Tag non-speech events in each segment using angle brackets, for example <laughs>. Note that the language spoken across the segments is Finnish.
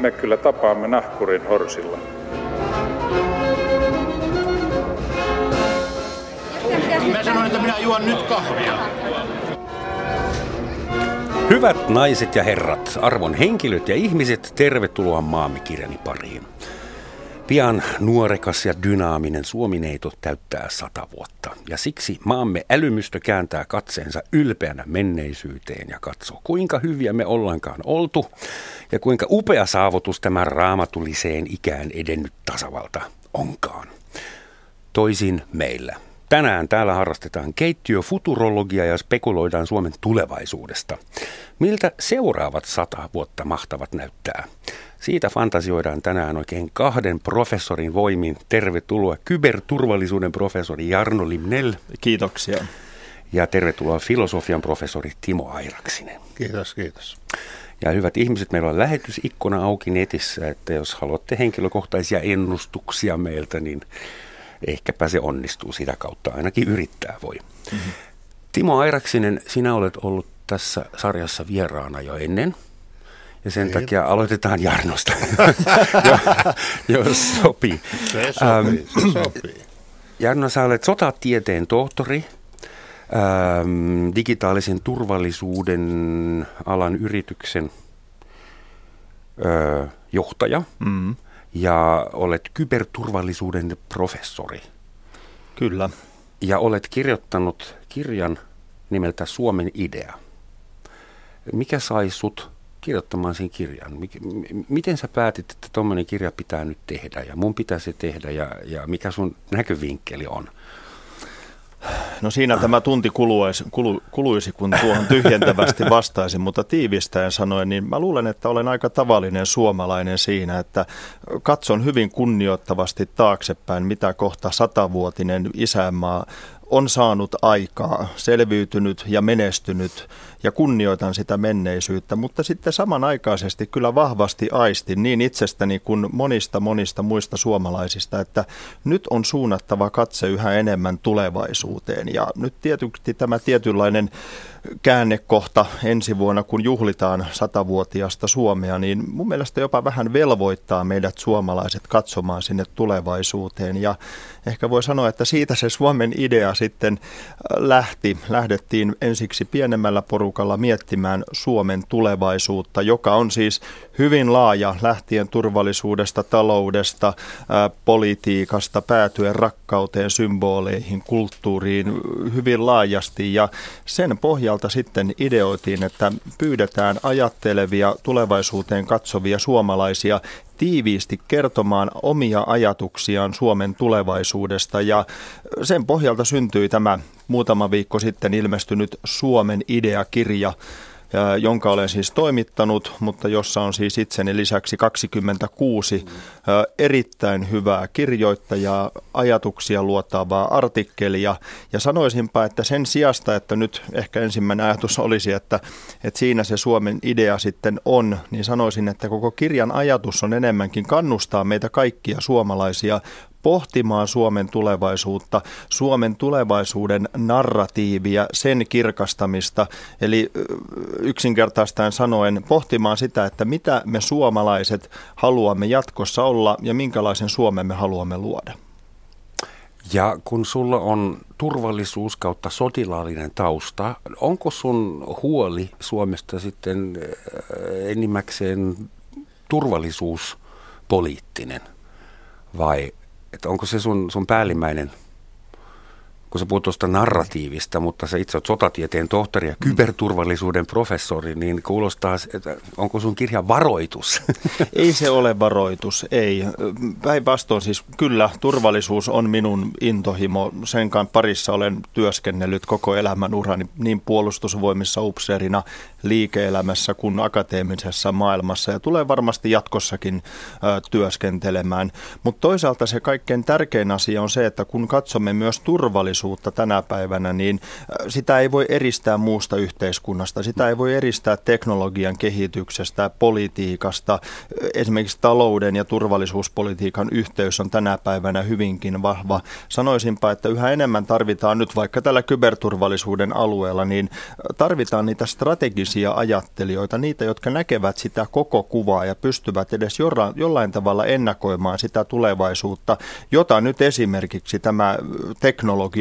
me kyllä tapaamme nahkurin horsilla. Mä sanoin, että minä juon nyt kahvia. Hyvät naiset ja herrat, arvon henkilöt ja ihmiset, tervetuloa maamme kirjani pariin. Pian nuorekas ja dynaaminen Suomineito täyttää sata vuotta ja siksi maamme älymystö kääntää katseensa ylpeänä menneisyyteen ja katsoo kuinka hyviä me ollaankaan oltu ja kuinka upea saavutus tämä raamatulliseen ikään edennyt tasavalta onkaan. Toisin meillä. Tänään täällä harrastetaan keittiöfuturologia ja spekuloidaan Suomen tulevaisuudesta. Miltä seuraavat sata vuotta mahtavat näyttää? Siitä fantasioidaan tänään oikein kahden professorin voimin. Tervetuloa kyberturvallisuuden professori Jarno Limnell. Kiitoksia. Ja tervetuloa filosofian professori Timo Airaksinen. Kiitos, kiitos. Ja hyvät ihmiset, meillä on lähetysikkuna auki netissä, että jos haluatte henkilökohtaisia ennustuksia meiltä, niin ehkäpä se onnistuu sitä kautta. Ainakin yrittää voi. Mm-hmm. Timo Airaksinen, sinä olet ollut tässä sarjassa vieraana jo ennen. Ja sen. Niin. takia aloitetaan Jarnosta, <laughs> jos sopii. Se sopii, se sopii. Jarno, sä olet sotatieteen tohtori, ähm, digitaalisen turvallisuuden alan yrityksen äh, johtaja mm. ja olet kyberturvallisuuden professori. Kyllä. Ja olet kirjoittanut kirjan nimeltä Suomen idea. Mikä sai sut kirjoittamaan sen kirjan? Miten sä päätit, että tuommoinen kirja pitää nyt tehdä ja mun pitää se tehdä ja, ja mikä sun näkövinkkeli on? No siinä tämä tunti kuluisi, kulu, kuluisi, kun tuohon tyhjentävästi vastaisin, mutta tiivistäen sanoen, niin mä luulen, että olen aika tavallinen suomalainen siinä, että katson hyvin kunnioittavasti taaksepäin, mitä kohta satavuotinen isänmaa on saanut aikaa, selviytynyt ja menestynyt ja kunnioitan sitä menneisyyttä, mutta sitten samanaikaisesti kyllä vahvasti aistin niin itsestäni kuin monista monista muista suomalaisista, että nyt on suunnattava katse yhä enemmän tulevaisuuteen. Ja nyt tietysti tämä tietynlainen käännekohta ensi vuonna, kun juhlitaan satavuotiaasta Suomea, niin mun mielestä jopa vähän velvoittaa meidät suomalaiset katsomaan sinne tulevaisuuteen. Ja ehkä voi sanoa, että siitä se Suomen idea sitten lähti. Lähdettiin ensiksi pienemmällä porukalla miettimään Suomen tulevaisuutta, joka on siis hyvin laaja lähtien turvallisuudesta, taloudesta, politiikasta, päätyen rakkauteen, symboleihin, kulttuuriin hyvin laajasti. Ja sen pohjalta sitten ideoitiin, että pyydetään ajattelevia, tulevaisuuteen katsovia suomalaisia tiiviisti kertomaan omia ajatuksiaan Suomen tulevaisuudesta ja sen pohjalta syntyi tämä muutama viikko sitten ilmestynyt Suomen ideakirja, jonka olen siis toimittanut, mutta jossa on siis itseni lisäksi 26 erittäin hyvää kirjoittajaa, ajatuksia luotavaa artikkelia. Ja sanoisinpa, että sen sijasta, että nyt ehkä ensimmäinen ajatus olisi, että, että siinä se Suomen idea sitten on, niin sanoisin, että koko kirjan ajatus on enemmänkin kannustaa meitä kaikkia suomalaisia pohtimaan Suomen tulevaisuutta, Suomen tulevaisuuden narratiivia, sen kirkastamista, eli yksinkertaistaen sanoen pohtimaan sitä, että mitä me suomalaiset haluamme jatkossa olla ja minkälaisen Suomen me haluamme luoda. Ja kun sulla on turvallisuus kautta sotilaallinen tausta, onko sun huoli Suomesta sitten enimmäkseen turvallisuuspoliittinen vai että onko se sun, sun päällimmäinen, kun sä puhut tuosta narratiivista, mutta sä itse oot sotatieteen tohtori ja kyberturvallisuuden professori, niin kuulostaa, että onko sun kirja varoitus? <laughs> Ei se ole varoitus, ei. Päinvastoin siis kyllä turvallisuus on minun intohimo. Sen parissa olen työskennellyt koko elämän urani niin puolustusvoimissa upseerina liike-elämässä kuin akateemisessa maailmassa ja tulee varmasti jatkossakin ö, työskentelemään. Mutta toisaalta se kaikkein tärkein asia on se, että kun katsomme myös turvallisuutta, turvallisuutta tänä päivänä, niin sitä ei voi eristää muusta yhteiskunnasta. Sitä ei voi eristää teknologian kehityksestä, politiikasta. Esimerkiksi talouden ja turvallisuuspolitiikan yhteys on tänä päivänä hyvinkin vahva. Sanoisinpa, että yhä enemmän tarvitaan nyt vaikka tällä kyberturvallisuuden alueella, niin tarvitaan niitä strategisia ajattelijoita, niitä, jotka näkevät sitä koko kuvaa ja pystyvät edes jollain, tavalla ennakoimaan sitä tulevaisuutta, jota nyt esimerkiksi tämä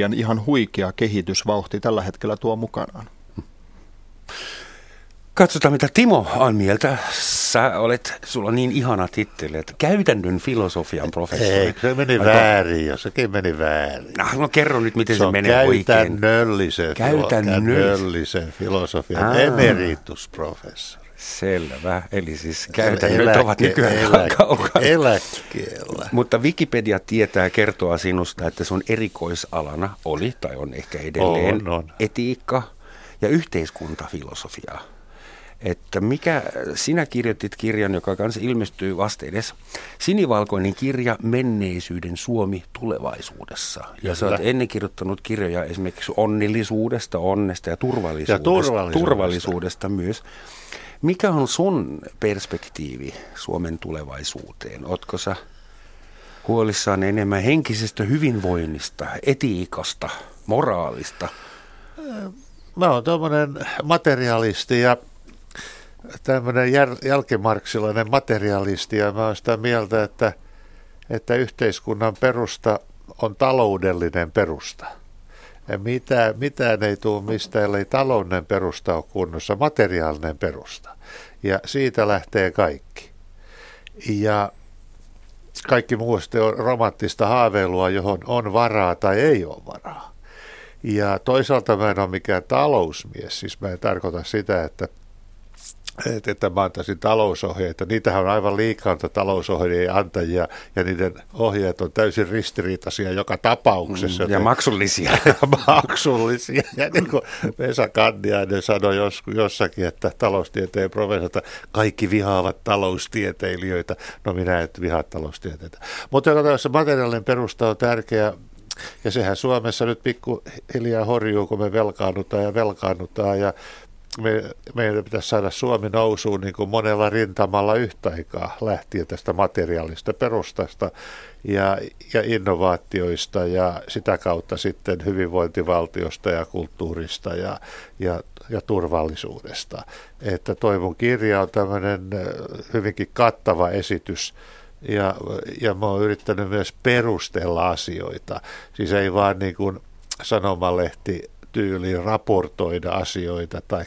teknologian ihan huikea kehitysvauhti tällä hetkellä tuo mukanaan. Katsotaan, mitä Timo on mieltä. Sä olet, sulla on niin ihana titteli, että käytännön filosofian professori. Ei, se meni Aika... väärin ja sekin meni väärin. No, no kerro nyt, miten se, se menee oikein. Käytännöllisen, käytännöllisen filosofian Aa. emeritusprofessori. Selvä. Eli siis käytännöt eläke, ovat nykyään eläke, kaukana. Eläkkeellä. Mutta Wikipedia tietää kertoa sinusta, että sun erikoisalana oli, tai on ehkä edelleen, on, on. etiikka ja yhteiskuntafilosofia että mikä, sinä kirjoitit kirjan, joka kanssa ilmestyy vasteedes, sinivalkoinen kirja Menneisyyden Suomi tulevaisuudessa. Ja sä oot ennen kirjoittanut kirjoja esimerkiksi onnellisuudesta, onnesta ja turvallisuudesta, ja turvallisuudesta. turvallisuudesta myös. Mikä on sun perspektiivi Suomen tulevaisuuteen? Ootko sä huolissaan enemmän henkisestä hyvinvoinnista, etiikasta, moraalista? Mä oon tuommoinen materialisti ja tämmöinen jär, jälkimarksilainen materialisti ja mä oon sitä mieltä, että, että yhteiskunnan perusta on taloudellinen perusta. Ja mitään, ei tule mistä, ellei taloudellinen perusta ole kunnossa, materiaalinen perusta. Ja siitä lähtee kaikki. Ja kaikki muu on romanttista haaveilua, johon on varaa tai ei ole varaa. Ja toisaalta mä en ole mikään talousmies, siis mä en tarkoita sitä, että että, että mä antaisin talousohjeita. Niitähän on aivan liikaa talousohjeiden antajia ja niiden ohjeet on täysin ristiriitaisia joka tapauksessa. Mm, ja maksullisia. ja <laughs> maksullisia. Ja niin kuin Vesa Kandiainen sanoi jos, jossakin, että taloustieteen professorita, kaikki vihaavat taloustieteilijöitä. No minä en vihaa taloustieteitä. Mutta joka tapauksessa materiaalinen perusta on tärkeä ja sehän Suomessa nyt pikkuhiljaa horjuu, kun me velkaannutaan ja velkaannutaan ja me, pitäisi saada Suomi nousuun niin kuin monella rintamalla yhtä aikaa lähtien tästä materiaalista perustasta ja, ja innovaatioista ja sitä kautta sitten hyvinvointivaltiosta ja kulttuurista ja, ja, ja turvallisuudesta. Että Toivon kirja on tämmöinen hyvinkin kattava esitys ja, ja mä oon yrittänyt myös perustella asioita. Siis ei vaan niin kuin sanomalehti tyyliin raportoida asioita tai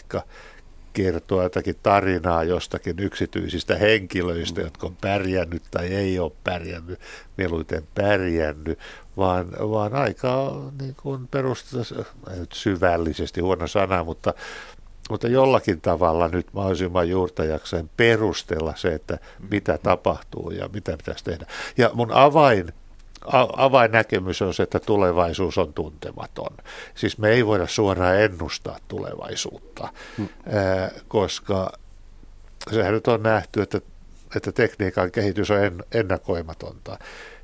kertoa jotakin tarinaa jostakin yksityisistä henkilöistä, mm. jotka on pärjännyt tai ei ole pärjännyt, mieluiten pärjännyt, vaan, vaan aika niin kuin perustaa, syvällisesti huono sana, mutta, mutta jollakin tavalla nyt mahdollisimman juurtajakseen perustella se, että mitä tapahtuu ja mitä pitäisi tehdä. Ja mun avain avainnäkemys on se, että tulevaisuus on tuntematon. Siis me ei voida suoraan ennustaa tulevaisuutta, hmm. koska sehän nyt on nähty, että, että tekniikan kehitys on ennakoimatonta.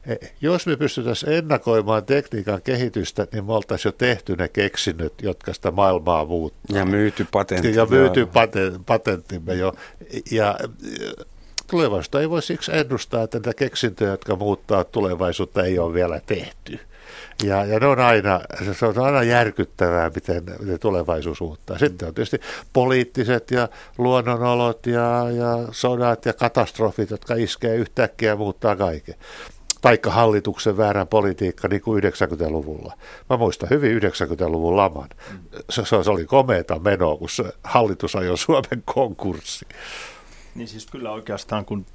E, jos me pystyttäisiin ennakoimaan tekniikan kehitystä, niin me oltaisiin jo tehty ne keksinnöt, jotka sitä maailmaa muuttaa. Ja myyty patentti. Ja myyty patenttimme jo. Ja tulevaisuutta ei voi siksi ennustaa, että näitä keksintöjä, jotka muuttaa tulevaisuutta, ei ole vielä tehty. Ja, ja ne on aina, se on aina järkyttävää, miten, miten tulevaisuus muuttaa. Sitten on tietysti poliittiset ja luonnonolot ja, ja sodat ja katastrofit, jotka iskee yhtäkkiä ja muuttaa kaiken taikka hallituksen väärän politiikka niin kuin 90-luvulla. Mä muistan hyvin 90-luvun laman. Se, se oli komeeta menoa, kun se hallitus ajoi Suomen konkurssi. Niin siis kyllä oikeastaan, kun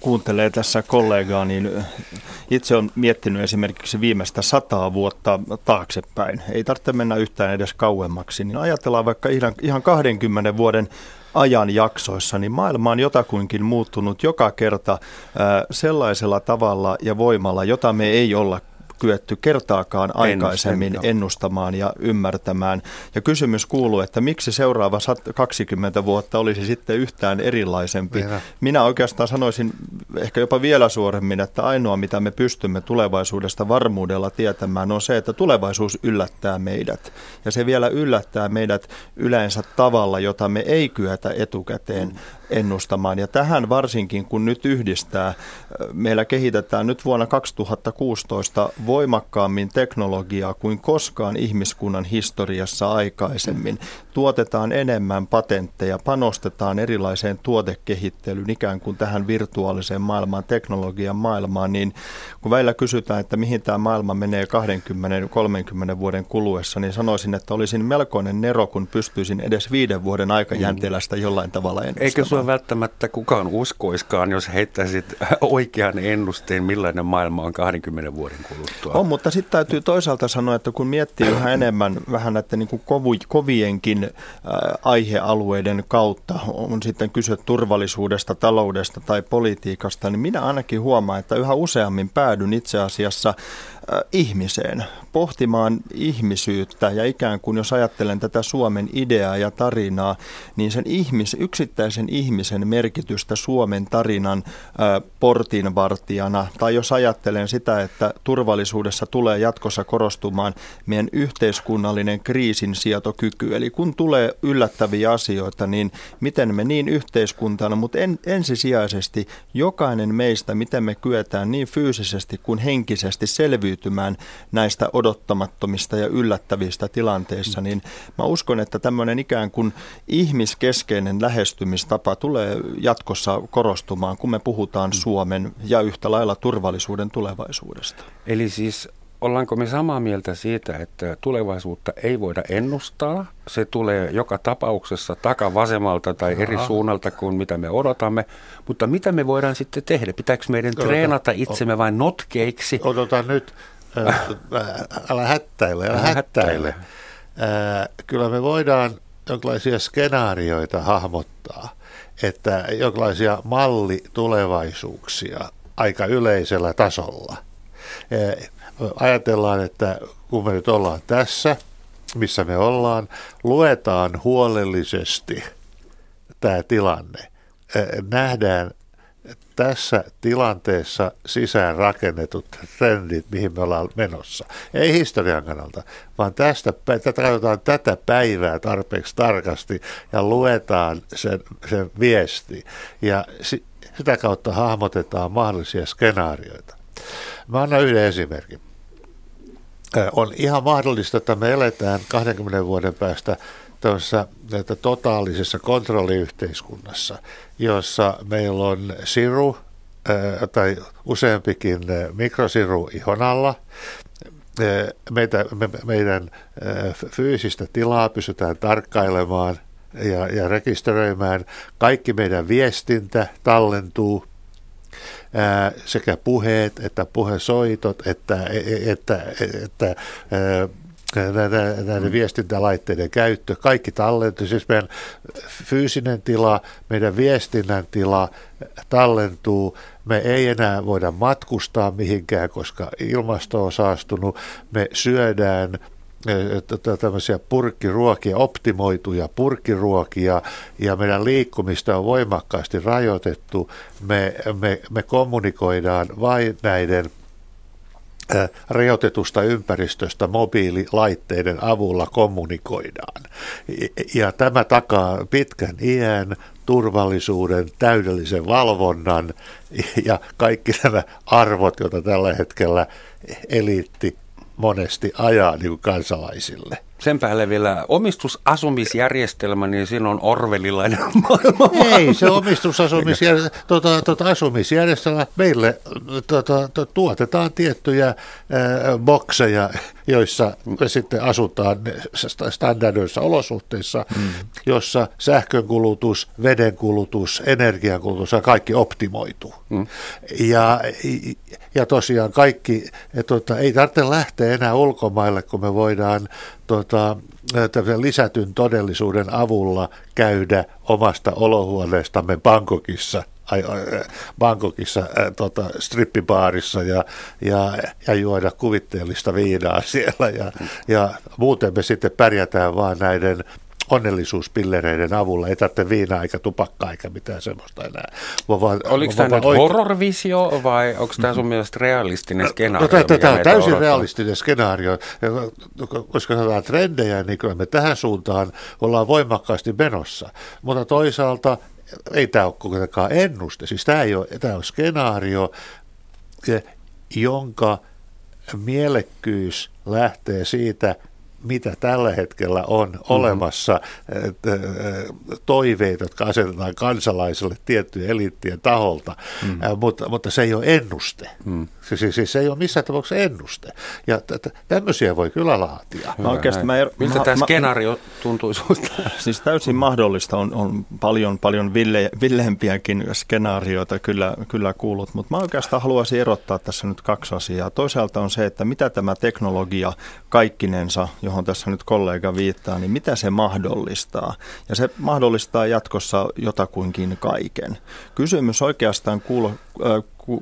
kuuntelee tässä kollegaa, niin itse on miettinyt esimerkiksi viimeistä sataa vuotta taaksepäin. Ei tarvitse mennä yhtään edes kauemmaksi, niin ajatellaan vaikka ihan 20 vuoden ajan jaksoissa, niin maailma on jotakuinkin muuttunut joka kerta sellaisella tavalla ja voimalla, jota me ei olla kyetty kertaakaan aikaisemmin ennustamaan ja ymmärtämään. Ja kysymys kuuluu, että miksi seuraava 20 vuotta olisi sitten yhtään erilaisempi. Minä, Minä oikeastaan sanoisin ehkä jopa vielä suoremmin, että ainoa mitä me pystymme tulevaisuudesta varmuudella tietämään on se, että tulevaisuus yllättää meidät. Ja se vielä yllättää meidät yleensä tavalla, jota me ei kyetä etukäteen ennustamaan. Ja tähän varsinkin, kun nyt yhdistää, meillä kehitetään nyt vuonna 2016 voimakkaammin teknologiaa kuin koskaan ihmiskunnan historiassa aikaisemmin. Tuotetaan enemmän patentteja, panostetaan erilaiseen tuotekehittelyyn, ikään kuin tähän virtuaaliseen maailmaan, teknologian maailmaan, niin kun välillä kysytään, että mihin tämä maailma menee 20-30 vuoden kuluessa, niin sanoisin, että olisin melkoinen nero, kun pystyisin edes viiden vuoden aikajänteellä sitä jollain tavalla ennustamaan. Eikö sinua välttämättä kukaan uskoiskaan, jos heittäisit <laughs> oikean ennusteen, millainen maailma on 20 vuoden kuluttua? On, mutta sitten täytyy toisaalta sanoa, että kun miettii yhä enemmän vähän näiden niin kuin kovu, kovienkin äh, aihealueiden kautta, on sitten kyse turvallisuudesta, taloudesta tai politiikasta, niin minä ainakin huomaan, että yhä useammin päädyn itse asiassa ihmiseen, pohtimaan ihmisyyttä ja ikään kuin jos ajattelen tätä Suomen ideaa ja tarinaa, niin sen ihmis, yksittäisen ihmisen merkitystä Suomen tarinan ä, portinvartijana, tai jos ajattelen sitä, että turvallisuudessa tulee jatkossa korostumaan meidän yhteiskunnallinen kriisinsietokyky, eli kun tulee yllättäviä asioita, niin miten me niin yhteiskuntana, mutta en, ensisijaisesti jokainen meistä, miten me kyetään niin fyysisesti kuin henkisesti selviytymään selviytymään näistä odottamattomista ja yllättävistä tilanteissa, niin mä uskon, että tämmöinen ikään kuin ihmiskeskeinen lähestymistapa tulee jatkossa korostumaan, kun me puhutaan Suomen ja yhtä lailla turvallisuuden tulevaisuudesta. Eli siis Ollaanko me samaa mieltä siitä, että tulevaisuutta ei voida ennustaa? Se tulee joka tapauksessa takavasemmalta tai Aha. eri suunnalta kuin mitä me odotamme. Mutta mitä me voidaan sitten tehdä? Pitääkö meidän Odota, treenata itsemme vain notkeiksi? Odotan nyt. Älä hättäile, älä, älä hättäile. Äh, kyllä me voidaan jonkinlaisia skenaarioita hahmottaa, että jonkinlaisia mallitulevaisuuksia aika yleisellä tasolla – ajatellaan, että kun me nyt ollaan tässä, missä me ollaan, luetaan huolellisesti tämä tilanne. Nähdään tässä tilanteessa sisään rakennetut trendit, mihin me ollaan menossa. Ei historian kannalta, vaan tästä, katsotaan tätä päivää tarpeeksi tarkasti ja luetaan sen, sen viesti. Ja sitä kautta hahmotetaan mahdollisia skenaarioita. Mä annan yhden esimerkin on ihan mahdollista, että me eletään 20 vuoden päästä tuossa totaalisessa kontrolliyhteiskunnassa, jossa meillä on siru tai useampikin mikrosiru ihon alla. Meitä, me, meidän fyysistä tilaa pystytään tarkkailemaan ja, ja rekisteröimään. Kaikki meidän viestintä tallentuu sekä puheet että puhesoitot että, että, että näiden viestintälaitteiden käyttö, kaikki tallentuu, siis meidän fyysinen tila, meidän viestinnän tila tallentuu, me ei enää voida matkustaa mihinkään, koska ilmasto on saastunut, me syödään tämmöisiä purkkiruokia, optimoituja purkkiruokia ja meidän liikkumista on voimakkaasti rajoitettu. Me, me, me kommunikoidaan vain näiden rajoitetusta ympäristöstä mobiililaitteiden avulla kommunikoidaan. Ja tämä takaa pitkän iän, turvallisuuden, täydellisen valvonnan <laughs> ja kaikki nämä arvot, joita tällä hetkellä eliitti monesti ajaa niin kansalaisille. Sen päälle vielä omistusasumisjärjestelmä, niin siinä on orvelilainen <laughs> maailma. Ei, se omistusasumisjärjestelmä, tuota, tuota, asumisjärjestelmä meille tuota, tuotetaan tiettyjä ää, bokseja, joissa me sitten asutaan standardoissa olosuhteissa, hmm. jossa sähkönkulutus, vedenkulutus, energiankulutus ja kaikki optimoituu. Hmm. Ja, ja tosiaan kaikki, tuota, ei tarvitse lähteä enää ulkomaille, kun me voidaan tuota, lisätyn todellisuuden avulla käydä omasta olohuoneestamme Bangkokissa Bangkokissa ää, tota, strippibaarissa ja, ja, ja juoda kuvitteellista viinaa <laughs> siellä. Ja, ja muuten me sitten pärjätään vaan näiden onnellisuuspillereiden avulla. Ei tarvitse viinaa eikä tupakkaa eikä mitään semmoista enää. Vaan, Oliko tämä nyt horrorvisio vai onko tämä sun mielestä realistinen no, skenaario? No, tämä on täysin odottaa? realistinen skenaario. Ja, koska saadaan trendejä, niin kyllä me tähän suuntaan ollaan voimakkaasti menossa. Mutta toisaalta ei tämä ole kuitenkaan ennuste. Siis tämä, ei ole, tämä on skenaario, jonka mielekkyys lähtee siitä, mitä tällä hetkellä on mm-hmm. olemassa toiveita, jotka asetetaan kansalaisille tiettyjen eliittien taholta, mm-hmm. mutta, mutta se ei ole ennuste. Mm. Siis, siis se ei ole missään tapauksessa ennuste. Ja t- tämmöisiä voi kyllä laatia. Hyvä, oikeasti mä er, Miltä mä, tämä skenaario tuntuu sinusta? <laughs> Siis täysin mahdollista. On, on paljon, paljon ville, villeempiäkin skenaarioita kyllä, kyllä kuullut, mutta mä oikeastaan haluaisin erottaa tässä nyt kaksi asiaa. Toisaalta on se, että mitä tämä teknologia kaikkinensa, johon tässä nyt kollega viittaa, niin mitä se mahdollistaa? Ja se mahdollistaa jatkossa jotakuinkin kaiken. Kysymys oikeastaan kuuluu,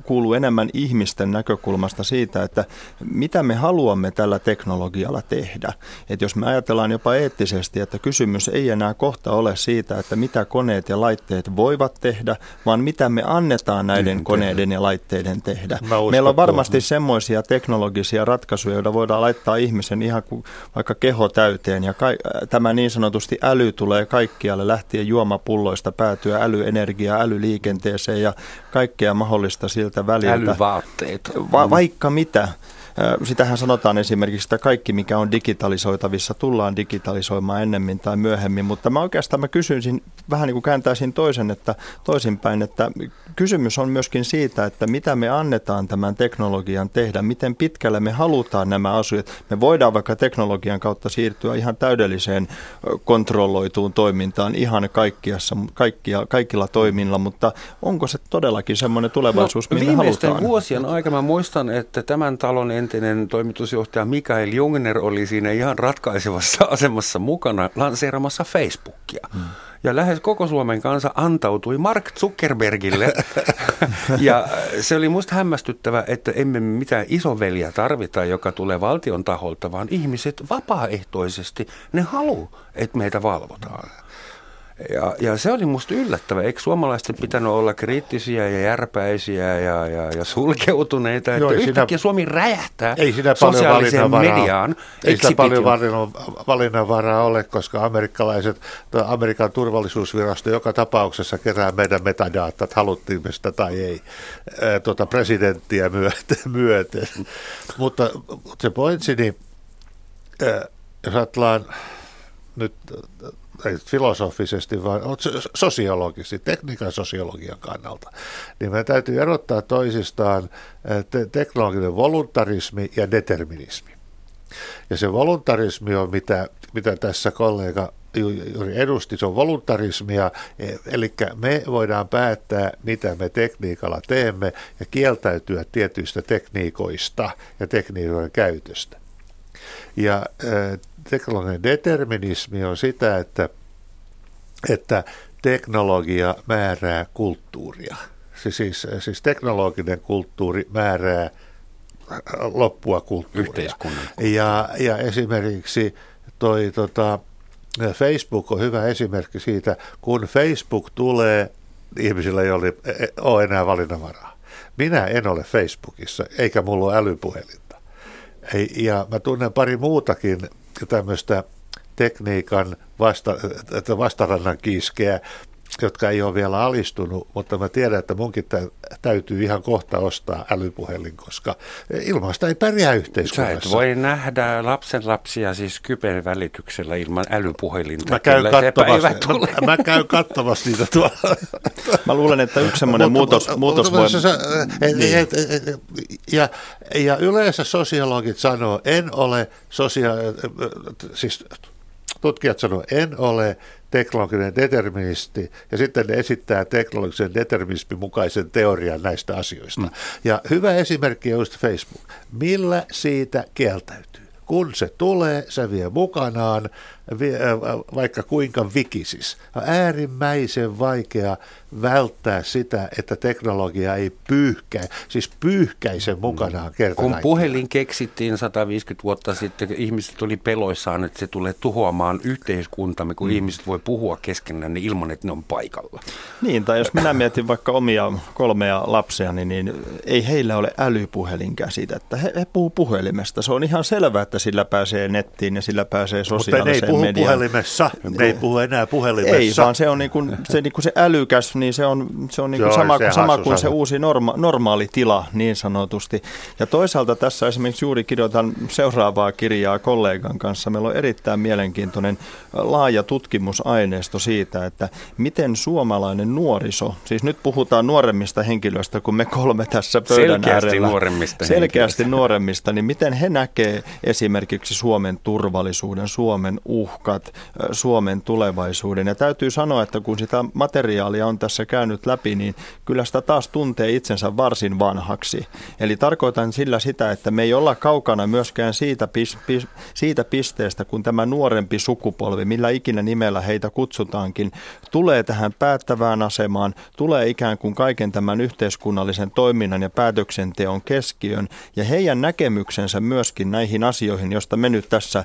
kuuluu enemmän ihmisten näkökulmasta siitä, että mitä me haluamme tällä teknologialla tehdä. Että jos me ajatellaan jopa eettisesti, että kysymys ei enää kohta ole siitä, että mitä koneet ja laitteet voivat tehdä, vaan mitä me annetaan näiden koneiden ja laitteiden tehdä. Meillä on varmasti semmoisia teknologisia ratkaisuja, joita voidaan laittaa ihmisen ihan kuin vaikka keho täyteen ja ka- tämä niin sanotusti äly tulee kaikkialle lähtien juomapulloista päätyä älyenergiaa, älyliikenteeseen ja kaikkea mahdollista siltä väliltä. Älyvaatteet. Va- vaikka mitä. Sitähän sanotaan esimerkiksi, että kaikki mikä on digitalisoitavissa tullaan digitalisoimaan ennemmin tai myöhemmin, mutta mä oikeastaan mä kysyisin, vähän niin kuin kääntäisin toisen, että toisinpäin, että kysymys on myöskin siitä, että mitä me annetaan tämän teknologian tehdä, miten pitkälle me halutaan nämä asiat. Me voidaan vaikka teknologian kautta siirtyä ihan täydelliseen kontrolloituun toimintaan ihan kaikkiassa, kaikkia, kaikilla toimilla, mutta onko se todellakin semmoinen tulevaisuus, no, minne halutaan? vuosien aikana muistan, että tämän talon entinen toimitusjohtaja Mikael Jungner oli siinä ihan ratkaisevassa <laughs> asemassa mukana lanseeramassa Facebookia. Hmm. Ja lähes koko Suomen kansa antautui Mark Zuckerbergille. <laughs> ja se oli musta hämmästyttävä, että emme mitään isoveliä tarvita, joka tulee valtion taholta, vaan ihmiset vapaaehtoisesti, ne haluaa, että meitä valvotaan. Ja, ja se oli musta yllättävä. Eikö suomalaisten pitänyt olla kriittisiä ja järpäisiä ja, ja, ja sulkeutuneita? Joo, että yhtäkkiä Suomi räjähtää ei siinä sosiaaliseen mediaan. Ei sitä paljon valinnanvaraa ole, koska amerikkalaiset, Amerikan turvallisuusvirasto joka tapauksessa kerää meidän metadaatat, haluttiin me sitä tai ei, tuota presidenttiä myöten. <laughs> myöten. mutta se pointsi, niin jos ajatellaan nyt ei filosofisesti, vaan sosiologisesti, tekniikan sosiologian kannalta, niin meidän täytyy erottaa toisistaan te- teknologinen voluntarismi ja determinismi. Ja se voluntarismi on, mitä, mitä tässä kollega juuri edusti, se on voluntarismia, e, eli me voidaan päättää, mitä me tekniikalla teemme ja kieltäytyä tietyistä tekniikoista ja tekniikoiden käytöstä. Ja teknologinen determinismi on sitä, että, että teknologia määrää kulttuuria. Siis, siis teknologinen kulttuuri määrää loppua kulttuuria. Ja, ja esimerkiksi toi tota, Facebook on hyvä esimerkki siitä, kun Facebook tulee, ihmisillä ei ole, ole enää valinnanvaraa. Minä en ole Facebookissa, eikä mulla ole älypuhelinta. Ja mä tunnen pari muutakin tämmöistä tekniikan vasta, vastarannan kiiskeä, jotka ei ole vielä alistunut, mutta mä tiedän, että munkin täytyy ihan kohta ostaa älypuhelin, koska ilman sitä ei pärjää yhteiskunnassa. Sä et voi nähdä lapsen lapsia siis kyber välityksellä ilman älypuhelinta. Mä käyn, katsomassa, mä, mä käyn katsomassa niitä tuolla. Mä luulen, että yksi semmoinen muutos, muutos voi... Niin. Ja, ja yleensä sosiologit sanoo, en ole sosia... siis tutkijat sanoo, en ole teknologinen deterministi, ja sitten ne esittää teknologisen determinismin mukaisen teorian näistä asioista. Mm. Ja hyvä esimerkki on just Facebook. Millä siitä kieltäytyy? kun se tulee, se vie mukanaan vaikka kuinka vikisis. On äärimmäisen vaikea välttää sitä, että teknologia ei pyyhkä, siis pyyhkäise mukanaan kerta Kun puhelin keksittiin 150 vuotta sitten, ihmiset tuli peloissaan, että se tulee tuhoamaan yhteiskuntamme, kun mm. ihmiset voi puhua keskenään niin ilman, että ne on paikalla. Niin, tai jos minä mietin vaikka omia kolmea lapsia, niin, niin ei heillä ole älypuhelinkäsitettä. He, he puhuu puhelimesta. Se on ihan selvää, että sillä pääsee nettiin ja sillä pääsee sosiaaliseen puhu mediaan. puhelimessa, ne ei puhu enää puhelimessa. Ei, vaan se on niin kuin, se, niin kuin se älykäs, niin se on, se on niin kuin Joo, sama, se sama kuin se uusi norma, normaali tila niin sanotusti. Ja toisaalta tässä esimerkiksi juuri kirjoitan seuraavaa kirjaa kollegan kanssa. Meillä on erittäin mielenkiintoinen laaja tutkimusaineisto siitä, että miten suomalainen nuoriso, siis nyt puhutaan nuoremmista henkilöistä kuin me kolme tässä pöydän Selkeästi äärellä. nuoremmista Selkeästi nuoremmista, niin miten he näkee esimerkiksi Suomen turvallisuuden, Suomen uhkat, Suomen tulevaisuuden. Ja täytyy sanoa, että kun sitä materiaalia on tässä käynyt läpi, niin kyllä sitä taas tuntee itsensä varsin vanhaksi. Eli tarkoitan sillä sitä, että me ei olla kaukana myöskään siitä, pis, pis, siitä pisteestä, kun tämä nuorempi sukupolvi, millä ikinä nimellä heitä kutsutaankin, tulee tähän päättävään asemaan, tulee ikään kuin kaiken tämän yhteiskunnallisen toiminnan ja päätöksenteon keskiön, ja heidän näkemyksensä myöskin näihin asioihin, joista me nyt tässä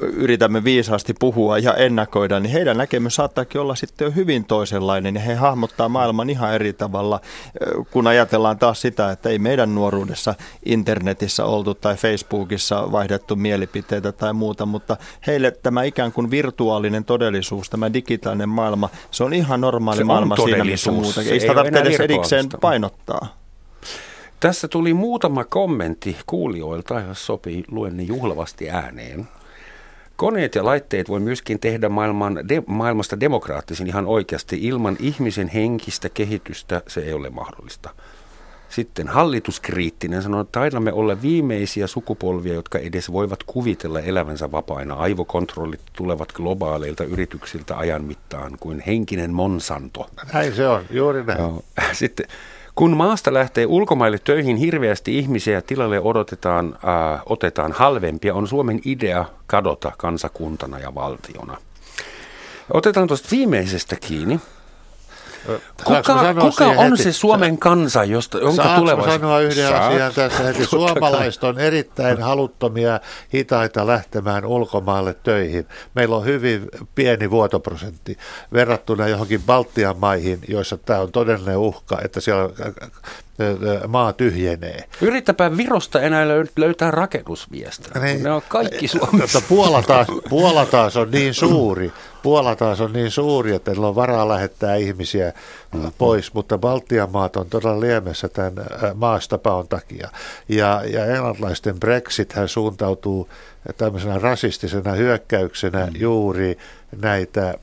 yritämme viisaasti puhua ja ennakoida, niin heidän näkemys saattaakin olla sitten jo hyvin toisenlainen ja he hahmottaa maailman ihan eri tavalla, kun ajatellaan taas sitä, että ei meidän nuoruudessa internetissä oltu tai Facebookissa vaihdettu mielipiteitä tai muuta, mutta heille tämä ikään kuin virtuaalinen todellisuus, tämä digitaalinen maailma, se on ihan normaali se maailma siinä missä muuta. Ei sitä tarvitse edes erikseen painottaa. Tässä tuli muutama kommentti kuulijoilta, jos sopii, luen ne juhlavasti ääneen. Koneet ja laitteet voi myöskin tehdä maailman, de, maailmasta demokraattisin ihan oikeasti. Ilman ihmisen henkistä kehitystä se ei ole mahdollista. Sitten hallituskriittinen sanoo, että taidamme olla viimeisiä sukupolvia, jotka edes voivat kuvitella elävänsä vapaina. Aivokontrollit tulevat globaaleilta yrityksiltä ajan mittaan kuin henkinen Monsanto. Näin se on, juuri näin. <laughs> Sitten kun maasta lähtee ulkomaille töihin hirveästi ihmisiä tilalle odotetaan, äh, otetaan halvempia, on Suomen idea kadota kansakuntana ja valtiona. Otetaan tuosta viimeisestä kiinni. Kuka, kuka on heti? se Suomen kansa, josta, jonka Saanko tulevaisuus... sanoa yhden Saat. asian tässä heti? Suomalaiset on erittäin haluttomia, hitaita lähtemään ulkomaille töihin. Meillä on hyvin pieni vuotoprosentti verrattuna johonkin Baltian maihin, joissa tämä on todellinen uhka, että siellä maa tyhjenee. Yrittäpä Virosta enää löytää rakennusmiestä. Niin, ne on kaikki Suomessa. Puola taas, Puola taas on niin suuri, Puola taas on niin suuri, että niillä on varaa lähettää ihmisiä pois, mutta Baltian maat on todella liemessä tämän maastapaon takia. Ja, ja englantilaisten Brexit hän suuntautuu tämmöisenä rasistisena hyökkäyksenä mm. juuri näitä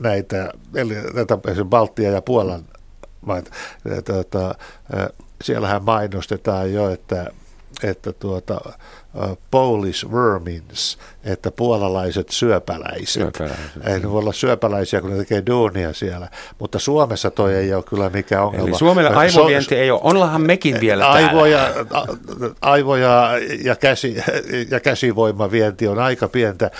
näitä, eli näitä Baltia ja Puolan maita. Tuota, siellähän mainostetaan jo, että, että tuota, Polish vermins, että puolalaiset syöpäläiset. syöpäläiset. Ei ne voi olla syöpäläisiä, kun ne tekee duunia siellä. Mutta Suomessa toi ei ole kyllä mikään ongelma. Eli Suomelle aivovienti so, ei ole. Ollaanhan mekin vielä aivoja, täällä. Aivoja ja, käsi, ja käsivoimavienti on aika pientä,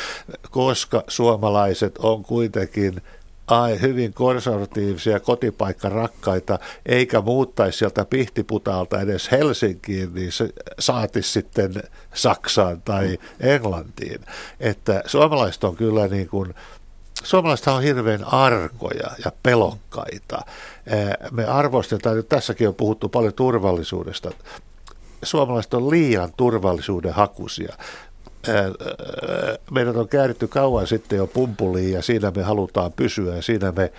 koska suomalaiset on kuitenkin – ai, hyvin konservatiivisia kotipaikkarakkaita, eikä muuttaisi sieltä Pihtiputaalta edes Helsinkiin, niin se saatisi sitten Saksaan tai Englantiin. Että suomalaiset on kyllä niin kuin, suomalaiset on hirveän arkoja ja pelokkaita. Me arvostetaan, nyt tässäkin on puhuttu paljon turvallisuudesta, suomalaiset on liian turvallisuuden hakuisia meidät on kääritty kauan sitten jo pumpuliin ja siinä me halutaan pysyä ja siinä me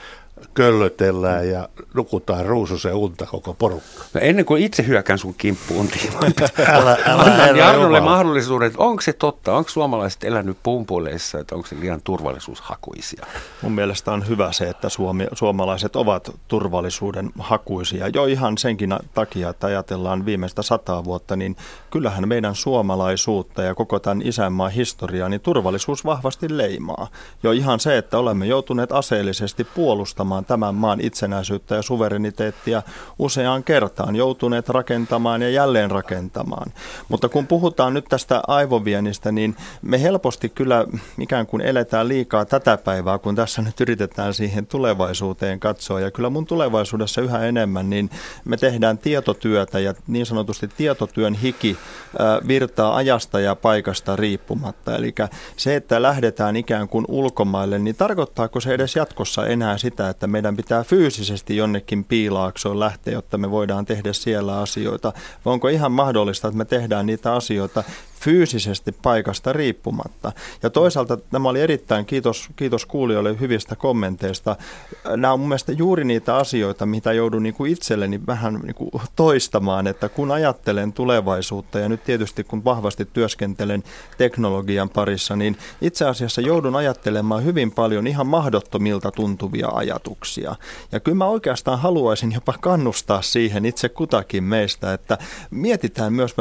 köllötellään ja nukutaan ruususen unta koko porukka. No ennen kuin itse hyökään sun kimppuun, <laughs> älä, älä, annan Jarnolle mahdollisuuden, että onko se totta, onko suomalaiset elänyt pumpuleissa, että onko se liian turvallisuushakuisia? Mun mielestä on hyvä se, että suomi, suomalaiset ovat turvallisuuden hakuisia. Jo ihan senkin takia, että ajatellaan viimeistä sataa vuotta, niin kyllähän meidän suomalaisuutta ja koko tämän isänmaan historiaa, niin turvallisuus vahvasti leimaa. Jo ihan se, että olemme joutuneet aseellisesti puolustamaan puolustamaan tämän maan itsenäisyyttä ja suvereniteettia useaan kertaan, joutuneet rakentamaan ja jälleen rakentamaan. Mutta kun puhutaan nyt tästä aivoviennistä, niin me helposti kyllä ikään kuin eletään liikaa tätä päivää, kun tässä nyt yritetään siihen tulevaisuuteen katsoa. Ja kyllä mun tulevaisuudessa yhä enemmän, niin me tehdään tietotyötä ja niin sanotusti tietotyön hiki virtaa ajasta ja paikasta riippumatta. Eli se, että lähdetään ikään kuin ulkomaille, niin tarkoittaako se edes jatkossa enää sitä, että meidän pitää fyysisesti jonnekin piilaaksoon lähteä, jotta me voidaan tehdä siellä asioita? Vai onko ihan mahdollista, että me tehdään niitä asioita fyysisesti paikasta riippumatta. Ja toisaalta nämä oli erittäin, kiitos, kiitos kuulijoille hyvistä kommenteista. Nämä on mun mielestä juuri niitä asioita, mitä joudun niin kuin itselleni vähän niin kuin toistamaan, että kun ajattelen tulevaisuutta ja nyt tietysti kun vahvasti työskentelen teknologian parissa, niin itse asiassa joudun ajattelemaan hyvin paljon ihan mahdottomilta tuntuvia ajatuksia. Ja kyllä mä oikeastaan haluaisin jopa kannustaa siihen itse kutakin meistä, että mietitään myös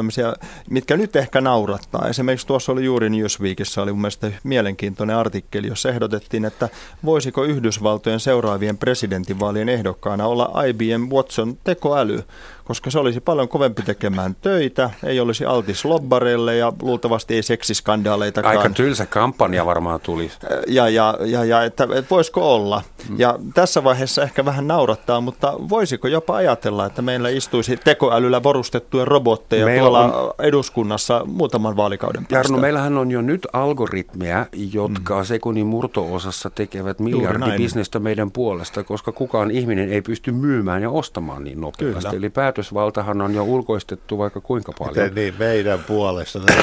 mitkä nyt ehkä nauraa naurattaa. Esimerkiksi tuossa oli juuri Newsweekissa oli mun mielestä mielenkiintoinen artikkeli, jossa ehdotettiin, että voisiko Yhdysvaltojen seuraavien presidentinvaalien ehdokkaana olla IBM Watson tekoäly koska se olisi paljon kovempi tekemään töitä, ei olisi altis lobbareille ja luultavasti ei seksiskandaaleitakaan. Aika tylsä kampanja varmaan tuli. Ja, ja, ja, ja että, että voisiko olla. Mm. Ja tässä vaiheessa ehkä vähän naurattaa, mutta voisiko jopa ajatella, että meillä istuisi tekoälyllä varustettuja robotteja meillä tuolla on... eduskunnassa muutaman vaalikauden päästä? Jarno, meillähän on jo nyt algoritmeja, jotka mm. sekunnin murto-osassa tekevät miljardibisnestä meidän puolesta, koska kukaan ihminen ei pysty myymään ja ostamaan niin nopeasti. Kyllä. Eli päätösvaltahan on jo ulkoistettu vaikka kuinka paljon. Miten niin, meidän puolesta. Ne,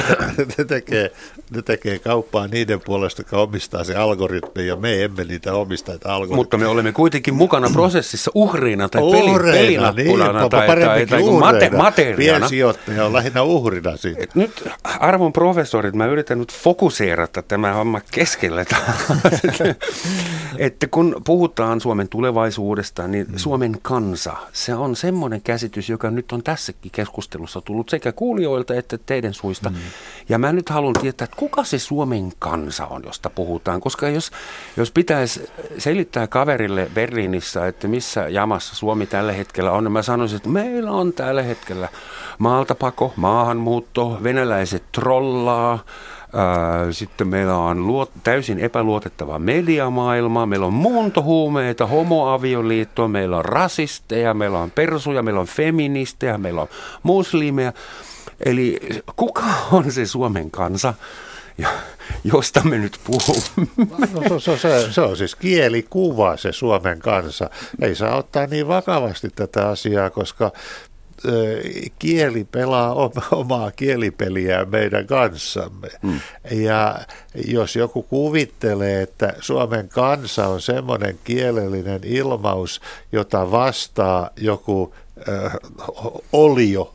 ne, tekee, ne tekee kauppaa niiden puolesta, jotka omistaa se algoritmi, ja me emme niitä omista. Algoritmi. Mutta me olemme kuitenkin mukana prosessissa uhriina tai uhreina, pelinappulana niin, tai, tai, tai mate, materiaana. Piensijoittaja on lähinnä uhrina siitä. Nyt arvon professorit, mä yritän nyt fokuseerata tämä homma keskelle. <laughs> että kun puhutaan Suomen tulevaisuudesta, niin mm. Suomen kansa, se on semmoinen käsitys, joka nyt on tässäkin keskustelussa tullut sekä kuulijoilta että teidän suista. Mm. Ja mä nyt haluan tietää, että kuka se Suomen kansa on, josta puhutaan. Koska jos, jos pitäisi selittää kaverille Berliinissä, että missä jamassa Suomi tällä hetkellä on, niin mä sanoisin, että meillä on tällä hetkellä maaltapako, maahanmuutto, venäläiset trollaa, sitten meillä on luot, täysin epäluotettava mediamaailma, meillä on muuntohuumeita, homoavioliittoa, meillä on rasisteja, meillä on persuja, meillä on feministejä, meillä on muslimeja. Eli kuka on se Suomen kansa? josta me nyt puhumme. No, se, se, se on siis kielikuva se Suomen kansa. Ei saa ottaa niin vakavasti tätä asiaa, koska kieli pelaa omaa kielipeliä meidän kanssamme. Hmm. Ja jos joku kuvittelee, että Suomen kansa on semmoinen kielellinen ilmaus, jota vastaa joku äh, olio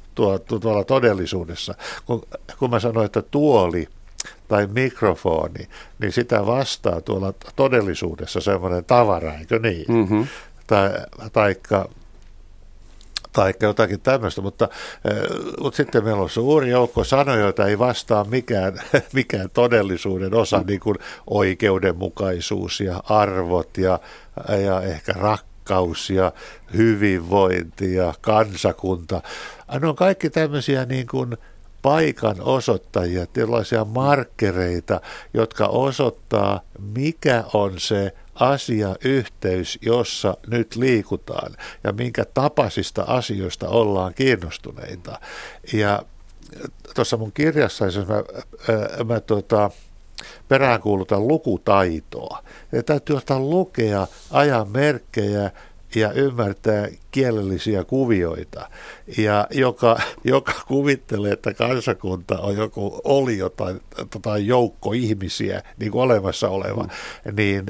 tuolla todellisuudessa, kun, kun mä sanoin, että tuoli tai mikrofoni, niin sitä vastaa tuolla todellisuudessa semmoinen tavara, eikö niin? Mm-hmm. Tai, taikka tai jotakin tämmöistä, mutta, eh, mutta sitten meillä on suuri joukko sanoja, joita ei vastaa mikään, <laughs> mikään todellisuuden osa, niin kuin oikeudenmukaisuus ja arvot ja, ja ehkä rakkaus ja hyvinvointi ja kansakunta. Ne on kaikki tämmöisiä niin kuin paikan osoittajia, tällaisia markkereita, jotka osoittaa, mikä on se asiayhteys, jossa nyt liikutaan ja minkä tapaisista asioista ollaan kiinnostuneita. Ja tuossa mun kirjassa, jos mä, mä, mä tota, peräänkuulutan lukutaitoa. Ja täytyy ottaa lukea ajan merkkejä ja ymmärtää kielellisiä kuvioita. Ja joka, joka kuvittelee, että kansakunta on joku olio tai, tai joukko ihmisiä, niin kuin olemassa oleva, mm. niin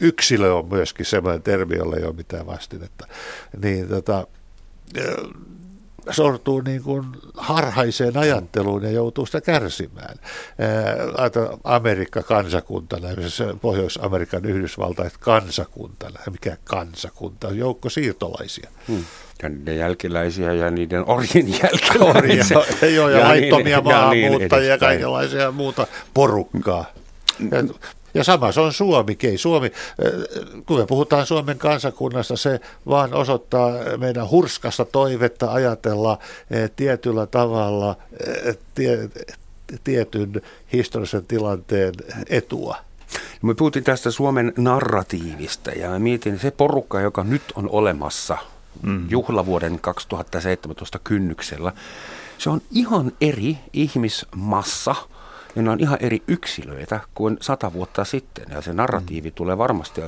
yksilö on myöskin sellainen termi, jolla ei ole mitään vastinetta. Niin tota, sortuu niin kuin harhaiseen ajatteluun ja joutuu sitä kärsimään. Ää, Amerikka kansakuntana, Pohjois-Amerikan Yhdysvaltaiset kansakuntana, mikä kansakunta, joukko siirtolaisia. Hmm. Ja niiden jälkeläisiä ja niiden orjien <laughs> jälkeläisiä. Orja, joo, ja, ja laittomia niin, maahanmuuttajia ja, niin ja kaikenlaisia muuta porukkaa. Ja, Ja sama se on Suomi. Ei Suomi, kun me puhutaan Suomen kansakunnasta, se vaan osoittaa meidän hurskasta toivetta ajatella tietyllä tavalla tie, tietyn historiallisen tilanteen etua. Me puhuttiin tästä Suomen narratiivista ja mä mietin se porukka, joka nyt on olemassa mm. juhlavuoden 2017 kynnyksellä. Se on ihan eri ihmismassa ja ne on ihan eri yksilöitä kuin sata vuotta sitten. Ja se narratiivi mm. tulee varmasti,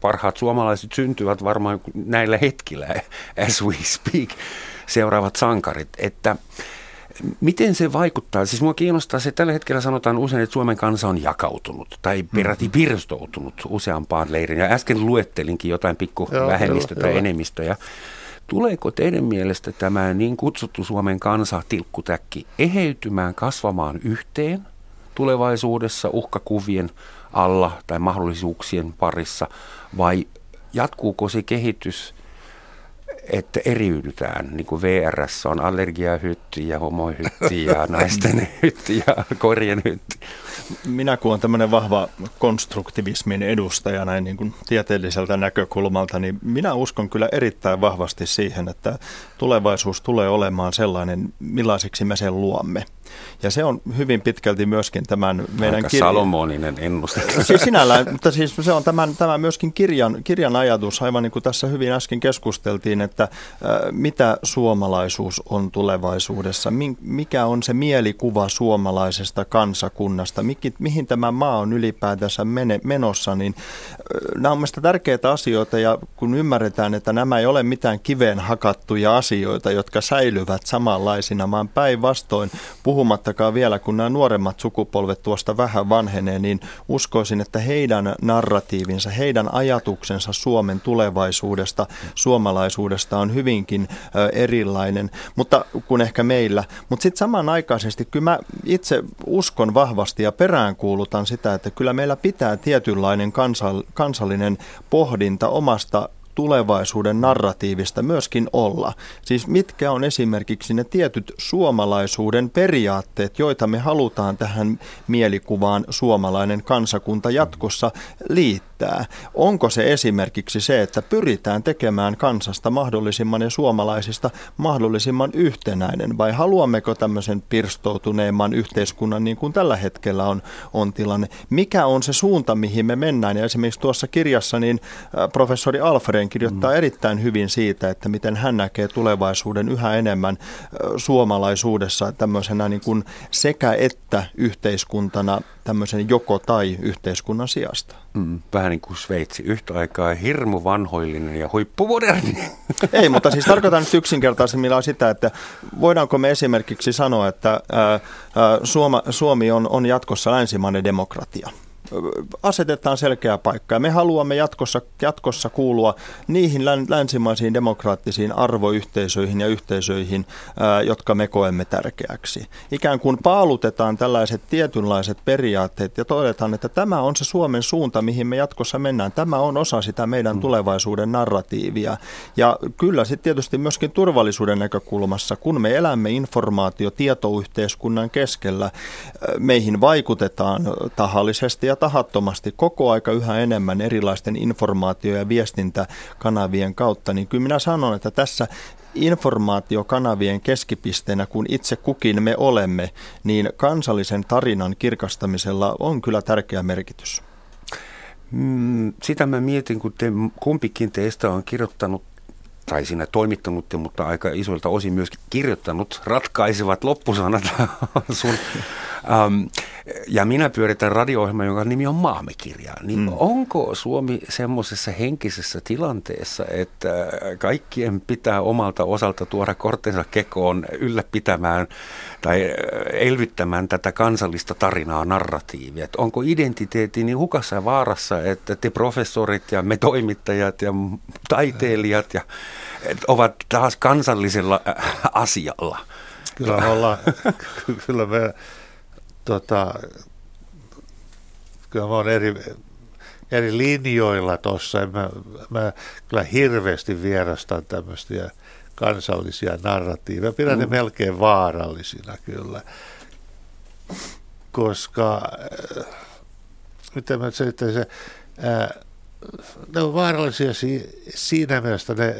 parhaat suomalaiset syntyvät varmaan näillä hetkillä, <laughs> as we speak, seuraavat sankarit. Että Miten se vaikuttaa? Siis mua kiinnostaa se, että tällä hetkellä sanotaan usein, että Suomen kansa on jakautunut tai peräti mm-hmm. pirstoutunut useampaan leirin. Ja äsken luettelinkin jotain pikku joo, vähemmistö joo, tai joo. enemmistöjä. Tuleeko teidän mielestä tämä niin kutsuttu Suomen kansa tilkkutäkki eheytymään, kasvamaan yhteen tulevaisuudessa uhkakuvien alla tai mahdollisuuksien parissa vai jatkuuko se kehitys – että eriydytään, niin kuin VRS on allergiahytti ja homohytti ja <laughs> naisten hytti ja korjen hytti. Minä kun olen tämmöinen vahva konstruktivismin edustaja näin niin kuin tieteelliseltä näkökulmalta, niin minä uskon kyllä erittäin vahvasti siihen, että tulevaisuus tulee olemaan sellainen, millaiseksi me sen luomme. Ja se on hyvin pitkälti myöskin tämän meidän Aika kirjan... Salomoninen ennuste. Siis sinällään, mutta siis se on tämän, tämän myöskin kirjan, kirjan ajatus, aivan niin kuin tässä hyvin äsken keskusteltiin, että äh, mitä suomalaisuus on tulevaisuudessa, mikä on se mielikuva suomalaisesta kansakunnasta, mihin, mihin tämä maa on ylipäätänsä mene, menossa, niin äh, nämä on mielestäni tärkeitä asioita ja kun ymmärretään, että nämä ei ole mitään kiveen hakattuja asioita, jotka säilyvät samanlaisina, vaan päinvastoin puhumattakaan vielä, kun nämä nuoremmat sukupolvet tuosta vähän vanhenee, niin uskoisin, että heidän narratiivinsa, heidän ajatuksensa Suomen tulevaisuudesta, suomalaisuudesta on hyvinkin erilainen, mutta kun ehkä meillä. Mutta sitten samanaikaisesti kyllä mä itse uskon vahvasti ja peräänkuulutan sitä, että kyllä meillä pitää tietynlainen kansallinen pohdinta omasta tulevaisuuden narratiivista myöskin olla. Siis mitkä on esimerkiksi ne tietyt suomalaisuuden periaatteet, joita me halutaan tähän mielikuvaan suomalainen kansakunta jatkossa liittää? Onko se esimerkiksi se, että pyritään tekemään kansasta mahdollisimman ja suomalaisista mahdollisimman yhtenäinen vai haluammeko tämmöisen pirstoutuneemman yhteiskunnan niin kuin tällä hetkellä on, on tilanne? Mikä on se suunta, mihin me mennään? Ja esimerkiksi tuossa kirjassa niin professori Alfred kirjoittaa mm. erittäin hyvin siitä, että miten hän näkee tulevaisuuden yhä enemmän suomalaisuudessa tämmöisenä niin kuin sekä että yhteiskuntana tämmöisen joko tai yhteiskunnan sijasta. Mm, vähän niin kuin Sveitsi, yhtä aikaa hirmu vanhoillinen ja huippumoderni. <laughs> Ei, mutta siis tarkoitan nyt yksinkertaisemmillaan sitä, että voidaanko me esimerkiksi sanoa, että ää, ää, Suoma, Suomi on, on jatkossa länsimainen demokratia asetetaan selkeä paikka. Ja me haluamme jatkossa, jatkossa kuulua niihin länsimaisiin demokraattisiin arvoyhteisöihin ja yhteisöihin, jotka me koemme tärkeäksi. Ikään kuin paalutetaan tällaiset tietynlaiset periaatteet ja todetaan, että tämä on se Suomen suunta, mihin me jatkossa mennään. Tämä on osa sitä meidän mm. tulevaisuuden narratiivia. Ja kyllä sitten tietysti myöskin turvallisuuden näkökulmassa, kun me elämme informaatio-tietoyhteiskunnan keskellä, meihin vaikutetaan tahallisesti ja tahattomasti koko aika yhä enemmän erilaisten informaatio- ja viestintäkanavien kautta, niin kyllä minä sanon, että tässä informaatiokanavien keskipisteenä, kun itse kukin me olemme, niin kansallisen tarinan kirkastamisella on kyllä tärkeä merkitys. Mm, sitä mä mietin, kun te, kumpikin teistä on kirjoittanut tai siinä toimittanut, mutta aika isoilta osin myöskin kirjoittanut ratkaisevat loppusanat <laughs> sun Um, ja minä pyöritän radio jonka nimi on Maamekirja. Niin mm. onko Suomi semmoisessa henkisessä tilanteessa, että kaikkien pitää omalta osalta tuoda kortensa kekoon ylläpitämään tai elvyttämään tätä kansallista tarinaa, narratiivia? Et onko identiteetti niin hukassa ja vaarassa, että te professorit ja me toimittajat ja taiteilijat ja, ovat taas kansallisella asialla? Kyllä ollaan, <laughs> kyllä me tota, kyllä mä oon eri, eri linjoilla tuossa. Mä, mä kyllä hirveästi vierastan tämmöisiä kansallisia narratiiveja. Pidän mm. ne melkein vaarallisina kyllä, koska äh, miten mä sitten se, ää, ne on vaarallisia si, siinä mielessä, ne,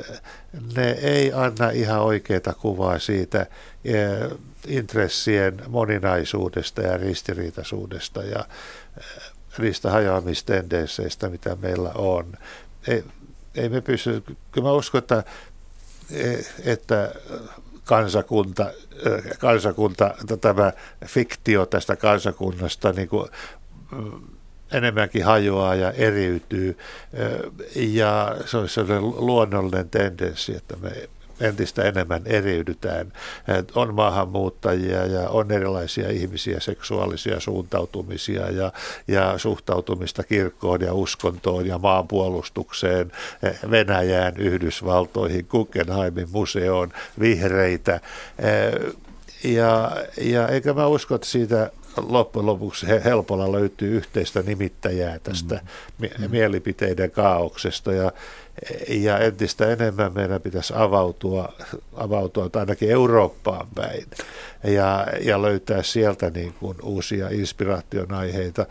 ne ei anna ihan oikeaa kuvaa siitä ää, intressien moninaisuudesta ja ristiriitaisuudesta ja niistä hajoamistendensseistä, mitä meillä on. Ei, ei me pysty, kyllä mä uskon, että, että kansakunta, kansakunta, tämä fiktio tästä kansakunnasta niin kuin, enemmänkin hajoaa ja eriytyy. Ja se olisi sellainen luonnollinen tendenssi, että me entistä enemmän eriydytään. On maahanmuuttajia ja on erilaisia ihmisiä, seksuaalisia suuntautumisia ja, ja suhtautumista kirkkoon ja uskontoon ja maanpuolustukseen, Venäjään, Yhdysvaltoihin, Guggenheimin museoon, vihreitä. Ja, ja eikä mä usko, että siitä loppujen lopuksi helpolla löytyy yhteistä nimittäjää tästä mm. mielipiteiden kaauksesta ja, ja entistä enemmän meidän pitäisi avautua, avautua ainakin Eurooppaan päin ja, ja löytää sieltä niin kuin uusia inspiraation aiheita.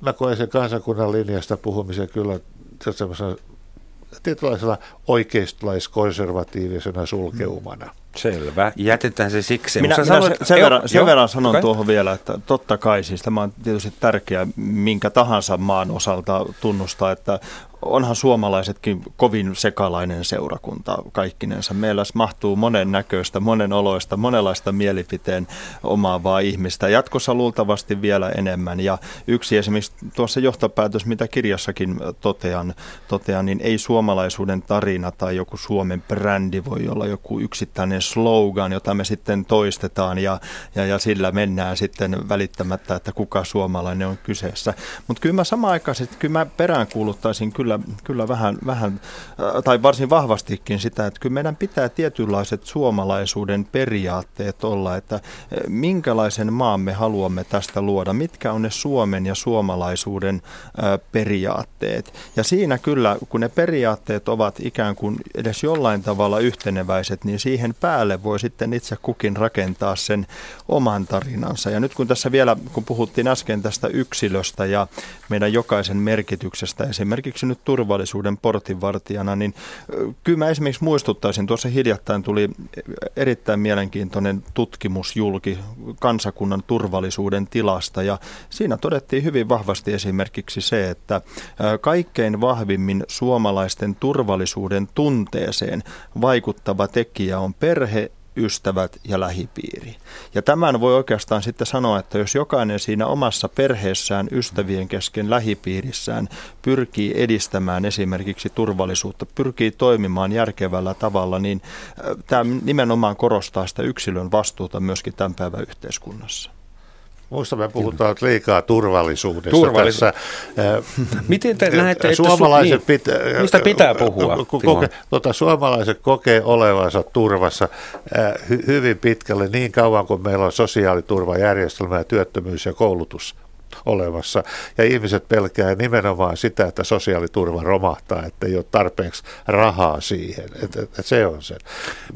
Mä koen sen kansakunnan linjasta puhumisen kyllä semmoisena tietynlaisella oikeistolaiskonservatiivisena sulkeumana. Mm. Selvä. Jätetään se siksi. Minä, minä sanoit, sen, verran, sen verran sanon okay. tuohon vielä, että totta kai siis tämä on tietysti tärkeää minkä tahansa maan osalta tunnustaa, että onhan suomalaisetkin kovin sekalainen seurakunta kaikkinensa. Meillä mahtuu monen näköistä, monen oloista, monenlaista mielipiteen omaavaa ihmistä. Jatkossa luultavasti vielä enemmän. Ja yksi esimerkiksi tuossa johtopäätös, mitä kirjassakin totean, totean niin ei suomalaisuuden tarina tai joku Suomen brändi voi olla joku yksittäinen slogan, jota me sitten toistetaan ja, ja, ja sillä mennään sitten välittämättä, että kuka suomalainen on kyseessä. Mutta kyllä mä samaan aikaan, kyllä mä peräänkuuluttaisin kyllä kyllä, kyllä vähän, vähän, äh, tai varsin vahvastikin sitä, että kyllä meidän pitää tietynlaiset suomalaisuuden periaatteet olla, että äh, minkälaisen maan me haluamme tästä luoda, mitkä on ne Suomen ja suomalaisuuden äh, periaatteet. Ja siinä kyllä, kun ne periaatteet ovat ikään kuin edes jollain tavalla yhteneväiset, niin siihen päälle voi sitten itse kukin rakentaa sen oman tarinansa. Ja nyt kun tässä vielä, kun puhuttiin äsken tästä yksilöstä ja meidän jokaisen merkityksestä, esimerkiksi nyt turvallisuuden portinvartijana, niin kyllä mä esimerkiksi muistuttaisin, tuossa hiljattain tuli erittäin mielenkiintoinen tutkimus julki kansakunnan turvallisuuden tilasta ja siinä todettiin hyvin vahvasti esimerkiksi se, että kaikkein vahvimmin suomalaisten turvallisuuden tunteeseen vaikuttava tekijä on perhe, ystävät ja lähipiiri. Ja tämän voi oikeastaan sitten sanoa, että jos jokainen siinä omassa perheessään, ystävien kesken, lähipiirissään pyrkii edistämään esimerkiksi turvallisuutta, pyrkii toimimaan järkevällä tavalla, niin tämä nimenomaan korostaa sitä yksilön vastuuta myöskin tämän päivän yhteiskunnassa. Muista me puhutaan Kyllä. liikaa turvallisuudesta Turvallisu- tässä. <laughs> Miten te näette, että suomalaiset su- niin, pitä, mistä pitää puhua? Koke, tota, suomalaiset kokee olevansa turvassa hy, hyvin pitkälle niin kauan kuin meillä on sosiaaliturvajärjestelmä ja työttömyys ja koulutus olemassa. Ja ihmiset pelkää nimenomaan sitä, että sosiaaliturva romahtaa, että ei ole tarpeeksi rahaa siihen. Et, et, et se on se.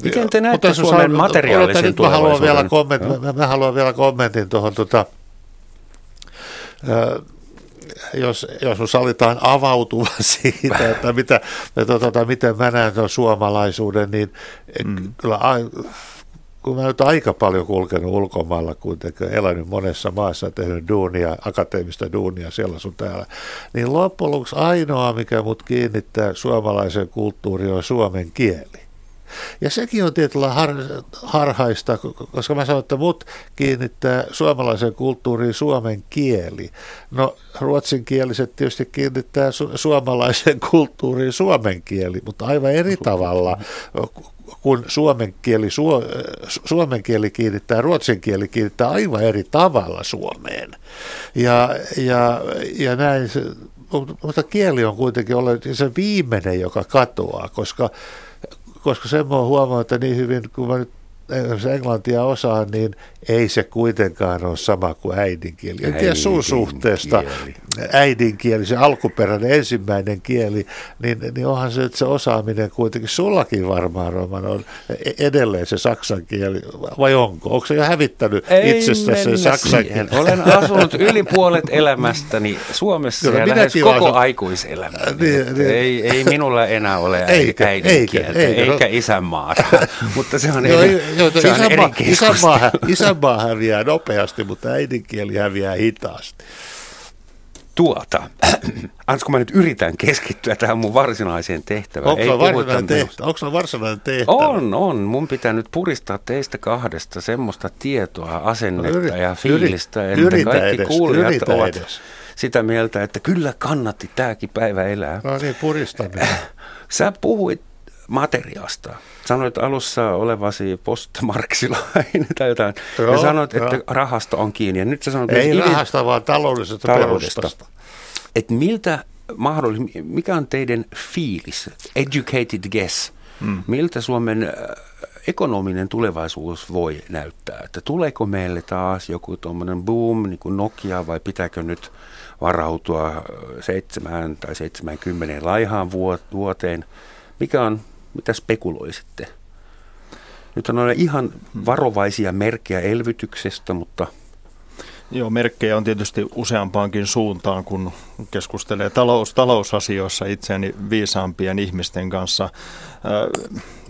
Miten te näette Mutta Suomen materiaalisen nyt mä haluan, vielä komment, mä, mä haluan vielä kommentin tuohon tota, jos, jos mun sallitaan avautua <laughs> siitä, että mitä, että, tota, miten mä näen suomalaisuuden, niin mm. kyllä kun mä nyt aika paljon kulkenut ulkomailla kuitenkin, elänyt monessa maassa, tehnyt duunia, akateemista duunia siellä sun täällä, niin loppujen lopuksi ainoa, mikä mut kiinnittää suomalaisen kulttuuriin on suomen kieli. Ja sekin on tietyllä har, harhaista, koska mä sanon, että mut kiinnittää suomalaisen kulttuuriin suomen kieli. No ruotsinkieliset tietysti kiinnittää su- suomalaisen <laughs> kulttuuriin suomen kieli, mutta aivan eri tavalla kun suomen kieli, su, suomen kieli kiinnittää, ruotsin kieli kiinnittää aivan eri tavalla Suomeen. Ja, ja, ja näin, mutta kieli on kuitenkin ollut se viimeinen, joka katoaa, koska, koska sen mä huomannut, että niin hyvin kun mä nyt jos englantia osaan, niin ei se kuitenkaan ole sama kuin äidinkieli. En tiedä sun suhteesta äidinkieli, se alkuperäinen ensimmäinen kieli, niin, niin onhan se, että se osaaminen kuitenkin, sullakin varmaan Roman on edelleen se saksan kieli, vai onko? Onko se jo hävittänyt Ei itsestä sen saksan kieli? Olen asunut yli puolet elämästäni Suomessa Kyllä, ja lähes koko asun... aikuiselämä. Niin, niin. Ei, ei minulla enää ole eikä, äidinkieltä, eikä, eikä, eikä isänmaata, <laughs> mutta se on, eri, on isänmaa, isänmaa, isänmaa häviää nopeasti, mutta äidinkieli häviää hitaasti. Tuota, <clears throat> Ansko mä nyt yritän keskittyä tähän mun varsinaiseen tehtävään. Onko se varsinainen, tehtävä? Onko varsinainen tehtävä? On, on. Mun pitää nyt puristaa teistä kahdesta semmoista tietoa, asennetta no, ja fiilistä, yri, että kaikki edes, kuulijat ovat edes. sitä mieltä, että kyllä kannatti tämäkin päivä elää. No niin, purista <clears throat> Sä puhuit materiaasta. Sanoit alussa olevasi postmarksilainen tai jotain. Joo, ja sanoit, että jo. rahasta on kiinni. Ja nyt sä sanot, Ei rahasta, vaan taloudellisesta, taloudesta. perustasta. Et miltä mahdollisesti, mikä on teidän fiilis, educated guess, hmm. miltä Suomen äh, ekonominen tulevaisuus voi näyttää? Että tuleeko meille taas joku tuommoinen boom, niin kuin Nokia, vai pitääkö nyt varautua seitsemään tai 70 laihaan vuoteen? Mikä on mitä spekuloisitte? Nyt on ihan varovaisia merkkejä elvytyksestä, mutta... Joo, merkkejä on tietysti useampaankin suuntaan, kun keskustelee talous, talousasioissa itseäni viisaampien ihmisten kanssa. Äh,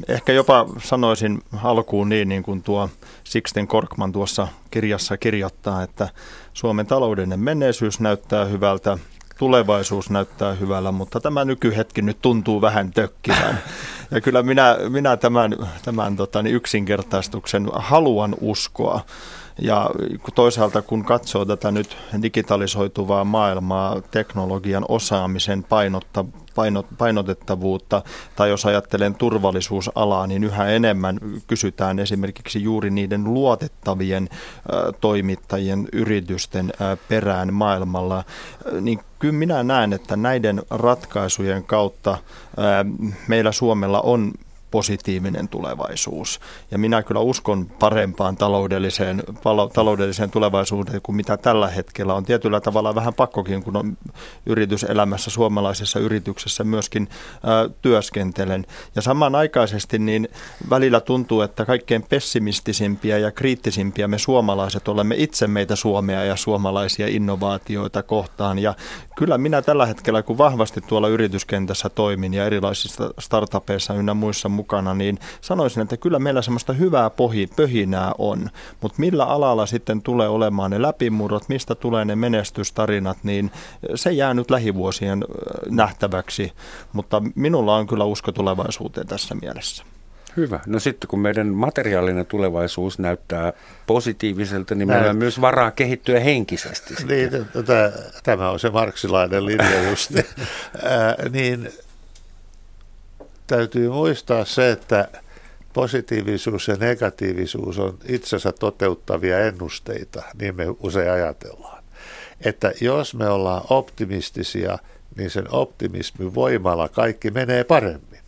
ehkä jopa sanoisin alkuun niin, niin kuin tuo Sixten Korkman tuossa kirjassa kirjoittaa, että Suomen taloudellinen menneisyys näyttää hyvältä, tulevaisuus näyttää hyvällä, mutta tämä nykyhetki nyt tuntuu vähän tökkivän. Ja kyllä minä, minä tämän, tämän tota, niin yksinkertaistuksen haluan uskoa. Ja toisaalta kun katsoo tätä nyt digitalisoituvaa maailmaa, teknologian osaamisen painotta, painot, painotettavuutta, tai jos ajattelen turvallisuusalaa, niin yhä enemmän kysytään esimerkiksi juuri niiden luotettavien toimittajien, yritysten perään maailmalla, niin kyllä minä näen, että näiden ratkaisujen kautta meillä Suomella on positiivinen tulevaisuus. Ja minä kyllä uskon parempaan taloudelliseen, palo, taloudelliseen tulevaisuuteen kuin mitä tällä hetkellä on. Tietyllä tavalla vähän pakkokin, kun on yrityselämässä, suomalaisessa yrityksessä myöskin ä, työskentelen. Ja samanaikaisesti niin välillä tuntuu, että kaikkein pessimistisimpiä ja kriittisimpiä me suomalaiset olemme itse meitä Suomea ja suomalaisia innovaatioita kohtaan. Ja kyllä minä tällä hetkellä, kun vahvasti tuolla yrityskentässä toimin ja erilaisissa startupeissa ynnä muissa mukana, niin sanoisin, että kyllä meillä semmoista hyvää pohi, pöhinää on. Mutta millä alalla sitten tulee olemaan ne läpimurrot, mistä tulee ne menestystarinat, niin se jää nyt lähivuosien nähtäväksi. Mutta minulla on kyllä usko tulevaisuuteen tässä mielessä. Hyvä. No sitten kun meidän materiaalinen tulevaisuus näyttää positiiviselta, niin meillä on myös varaa kehittyä henkisesti. Niin, tämä on se marksilainen linja just. <laughs> niin täytyy muistaa se, että positiivisuus ja negatiivisuus on itsensä toteuttavia ennusteita, niin me usein ajatellaan. Että jos me ollaan optimistisia, niin sen optimismin voimalla kaikki menee paremmin.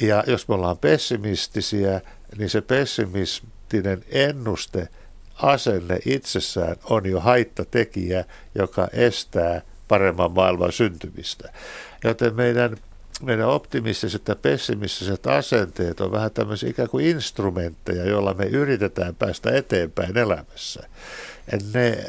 Ja jos me ollaan pessimistisiä, niin se pessimistinen ennuste, asenne itsessään on jo haittatekijä, joka estää paremman maailman syntymistä. Joten meidän meidän optimistiset ja pessimistiset asenteet on vähän tämmöisiä ikään kuin instrumentteja, joilla me yritetään päästä eteenpäin elämässä ne,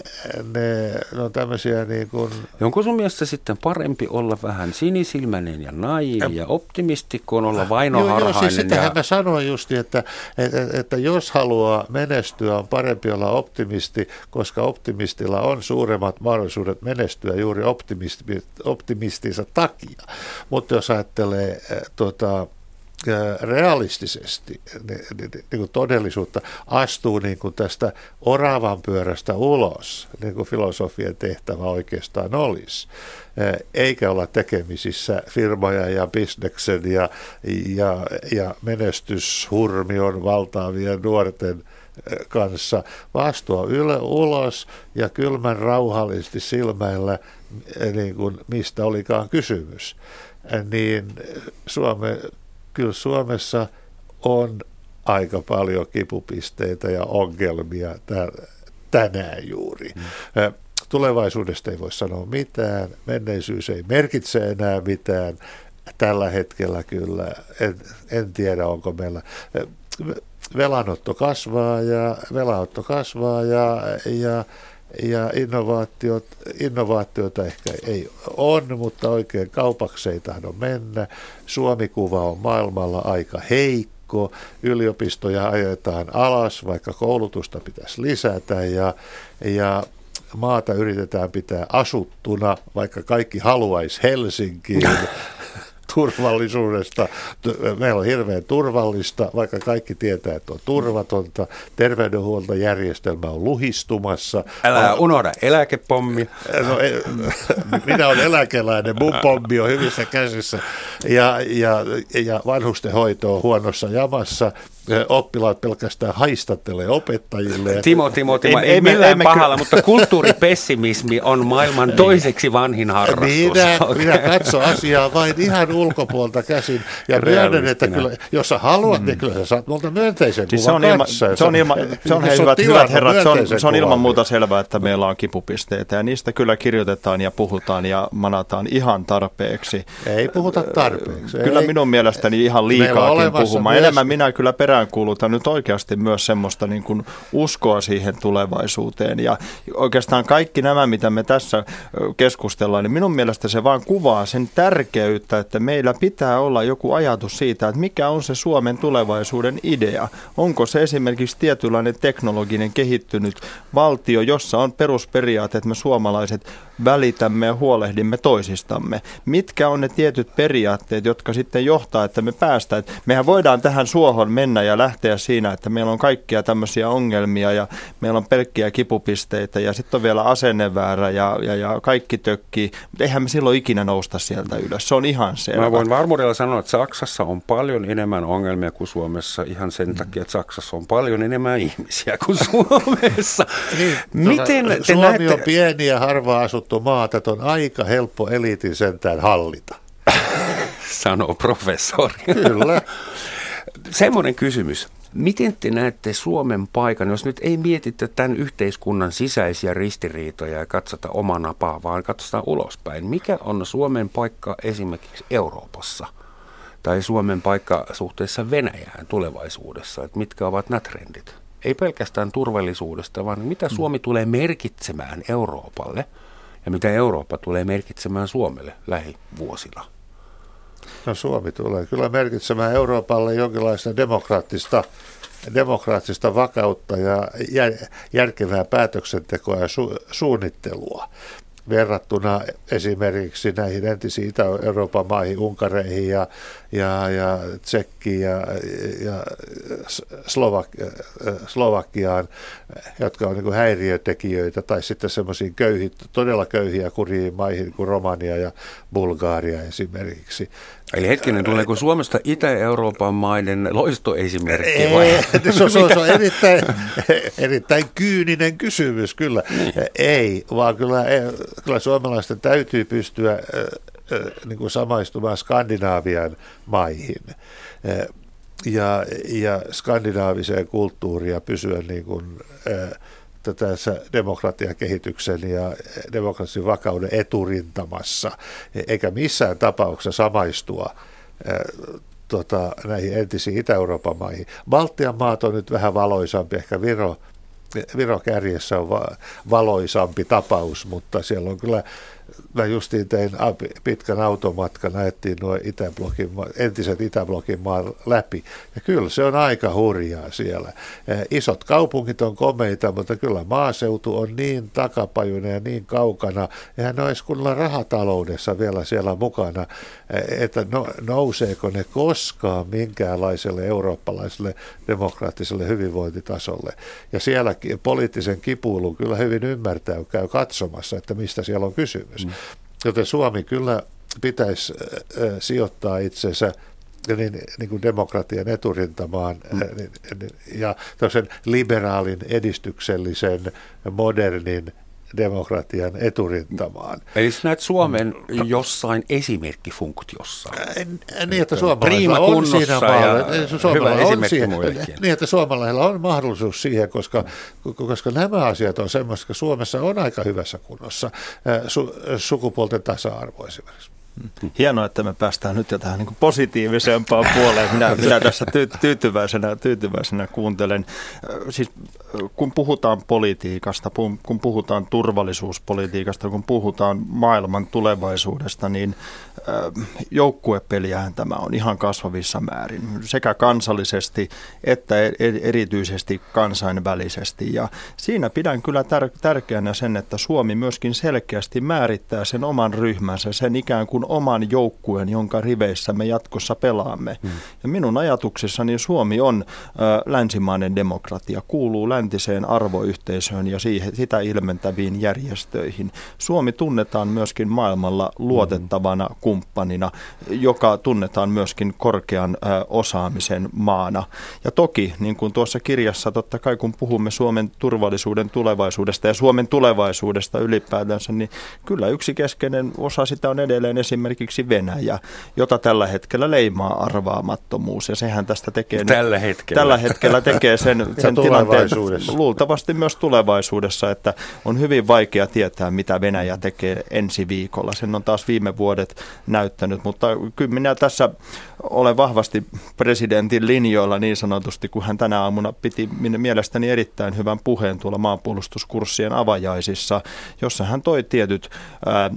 ne, ne on tämmöisiä niin kuin... Onko sun mielestä sitten parempi olla vähän sinisilmäinen ja naivi ja optimisti, kuin olla vainoharhainen? Joo, joo siis sitähän ja... mä sanoin justi, että, että, että jos haluaa menestyä, on parempi olla optimisti, koska optimistilla on suuremmat mahdollisuudet menestyä juuri optimisti, optimistinsa takia. Mutta jos ajattelee tuota, realistisesti niin, kuin todellisuutta astuu niin kuin tästä oravan pyörästä ulos, niin kuin filosofian tehtävä oikeastaan olisi, eikä olla tekemisissä firmoja ja bisneksen ja, ja, ja menestyshurmion valtaavien nuorten kanssa, vastua yle, ulos ja kylmän rauhallisesti silmäillä, niin kuin mistä olikaan kysymys, niin Suomen kyllä Suomessa on aika paljon kipupisteitä ja ongelmia tänään juuri. Mm. tulevaisuudesta ei voi sanoa mitään, menneisyys ei merkitse enää mitään. Tällä hetkellä kyllä, en, en tiedä onko meillä, velanotto kasvaa ja velanotto kasvaa ja, ja ja innovaatiot, innovaatioita ehkä ei on, mutta oikein kaupaksi ei tahdo mennä. Suomikuva on maailmalla aika heikko, yliopistoja ajetaan alas, vaikka koulutusta pitäisi lisätä ja, ja maata yritetään pitää asuttuna, vaikka kaikki haluaisi Helsinkiin. <laughs> turvallisuudesta. Meillä on hirveän turvallista, vaikka kaikki tietää, että on turvatonta. Terveydenhuoltojärjestelmä on luhistumassa. Älä unohda eläkepommi. No, e, minä olen eläkeläinen, mun pommi on hyvissä käsissä. Ja, ja, ja vanhustenhoito on huonossa jamassa oppilaat pelkästään haistattelee opettajille. <laughs> Timo, Timo, Timo, ei, ei millään emme, pahalla, emme, mutta kulttuuripessimismi on maailman <laughs> toiseksi vanhin harrastus. Minä, <laughs> okay. minä katson asiaa vain ihan ulkopuolta käsin ja myönnän, että kyllä, jos sä haluat, niin mm. kyllä sä saat multa myönteisen siis kuvan se on, ilma, se on, ilma, se on, hei, hyvät, hyvät herrat, se on, se on ilman muuta selvää, että meillä on kipupisteitä ja niistä kyllä kirjoitetaan ja puhutaan ja manataan ihan tarpeeksi. Ei puhuta tarpeeksi. Kyllä ei, minun mielestäni ihan liikaakin puhumaan. Enemmän minä kyllä perään peräänkuulutan nyt oikeasti myös semmoista niin kuin uskoa siihen tulevaisuuteen. Ja oikeastaan kaikki nämä, mitä me tässä keskustellaan, niin minun mielestä se vaan kuvaa sen tärkeyttä, että meillä pitää olla joku ajatus siitä, että mikä on se Suomen tulevaisuuden idea. Onko se esimerkiksi tietynlainen teknologinen kehittynyt valtio, jossa on perusperiaate, että me suomalaiset välitämme ja huolehdimme toisistamme. Mitkä on ne tietyt periaatteet, jotka sitten johtaa, että me päästään. Mehän voidaan tähän suohon mennä ja lähteä siinä, että meillä on kaikkia tämmöisiä ongelmia ja meillä on pelkkiä kipupisteitä ja sitten on vielä asenneväärä ja, ja, ja kaikki tökkii. Mutta eihän me silloin ikinä nousta sieltä ylös. Se on ihan selvä. Mä voin varmuudella sanoa, että Saksassa on paljon enemmän ongelmia kuin Suomessa ihan sen takia, että Saksassa on paljon enemmän ihmisiä kuin <laughs> Suomessa. niin, Miten te Suomi näette... on pieni ja harva asuttu maa, että on aika helppo eliitin sentään hallita. <laughs> Sanoo professori. Kyllä. Semmoinen kysymys. Miten te näette Suomen paikan, jos nyt ei mietitte tämän yhteiskunnan sisäisiä ristiriitoja ja katsota omaa napaa, vaan katsotaan ulospäin. Mikä on Suomen paikka esimerkiksi Euroopassa? Tai Suomen paikka suhteessa Venäjään tulevaisuudessa? Että mitkä ovat nämä trendit? Ei pelkästään turvallisuudesta, vaan mitä Suomi tulee merkitsemään Euroopalle ja mitä Eurooppa tulee merkitsemään Suomelle lähivuosina? No Suomi tulee kyllä merkitsemään Euroopalle jonkinlaista demokraattista, demokraattista vakautta ja järkevää päätöksentekoa ja su- suunnittelua verrattuna esimerkiksi näihin entisiin Itä-Euroopan maihin, Unkareihin ja, ja, ja Tsekkiin ja, ja Slovak, Slovakiaan, jotka on niin häiriötekijöitä, tai sitten semmoisiin köyhi, todella köyhiä kuriin maihin kuin Romania ja Bulgaaria esimerkiksi. Eli hetkinen, tuleeko Suomesta Itä-Euroopan maiden loistoesimerkki vai? Ei, se, on, se on erittäin, erittäin kyyninen kysymys, kyllä. Niin. Ei, vaan kyllä, kyllä suomalaisten täytyy pystyä niin kuin samaistumaan Skandinaavian maihin ja, ja skandinaaviseen kulttuuriin ja pysyä niin kuin, tässä demokratiakehityksen ja demokratian vakauden eturintamassa, eikä missään tapauksessa samaistua tota, näihin entisiin Itä-Euroopan maihin. Baltian maat on nyt vähän valoisampi, ehkä Viro, Viro kärjessä on va- valoisampi tapaus, mutta siellä on kyllä mä justiin tein pitkän automatkan, näettiin nuo Itäblokin, entiset Itäblokin maan läpi. Ja kyllä se on aika hurjaa siellä. Isot kaupungit on komeita, mutta kyllä maaseutu on niin takapajuinen ja niin kaukana. Eihän ne olisi kunnolla rahataloudessa vielä siellä mukana, että no, nouseeko ne koskaan minkäänlaiselle eurooppalaiselle demokraattiselle hyvinvointitasolle. Ja siellä poliittisen kipuilun kyllä hyvin ymmärtää, käy katsomassa, että mistä siellä on kysymys. Mm. Joten Suomi kyllä pitäisi sijoittaa itsensä niin, niin kuin demokratian eturintamaan mm. niin, ja liberaalin, edistyksellisen, modernin demokratian eturintamaan. Eli sä näet Suomen jossain esimerkkifunktiossa. Niin, että suomalaisilla on siinä maalla, on siihen, niin, että suomalaisilla on mahdollisuus siihen, koska, koska nämä asiat on semmoista, että Suomessa on aika hyvässä kunnossa su, sukupuolten tasa-arvo esimerkiksi. Hienoa, että me päästään nyt jo tähän niin positiivisempaan puoleen. Minä, <laughs> minä tässä ty- tyytyväisenä, tyytyväisenä kuuntelen. Siis, kun puhutaan politiikasta, kun puhutaan turvallisuuspolitiikasta, kun puhutaan maailman tulevaisuudesta, niin joukkuepeliähän tämä on ihan kasvavissa määrin, sekä kansallisesti että e-, e-, erityisesti kansainvälisesti. Ja siinä pidän kyllä tär- tärkeänä sen, että Suomi myöskin selkeästi määrittää sen oman ryhmänsä, sen ikään kuin oman joukkueen, jonka riveissä me jatkossa pelaamme. Hmm. Ja minun ajatuksissani Suomi on ö, länsimainen demokratia, kuuluu läntiseen arvoyhteisöön ja siihen, sitä ilmentäviin järjestöihin. Suomi tunnetaan myöskin maailmalla luotettavana hmm. kumppanina, joka tunnetaan myöskin korkean ö, osaamisen maana. Ja toki, niin kuin tuossa kirjassa, totta kai kun puhumme Suomen turvallisuuden tulevaisuudesta ja Suomen tulevaisuudesta ylipäätänsä, niin kyllä yksi keskeinen osa sitä on edelleen esimerkiksi Venäjä, jota tällä hetkellä leimaa arvaamattomuus. Ja sehän tästä tekee tällä hetkellä, tällä hetkellä tekee sen, <laughs> sen tilanteen luultavasti myös tulevaisuudessa, että on hyvin vaikea tietää, mitä Venäjä tekee ensi viikolla. Sen on taas viime vuodet näyttänyt, mutta kyllä minä tässä olen vahvasti presidentin linjoilla niin sanotusti, kun hän tänä aamuna piti mielestäni erittäin hyvän puheen tuolla maanpuolustuskurssien avajaisissa, jossa hän toi tietyt ää,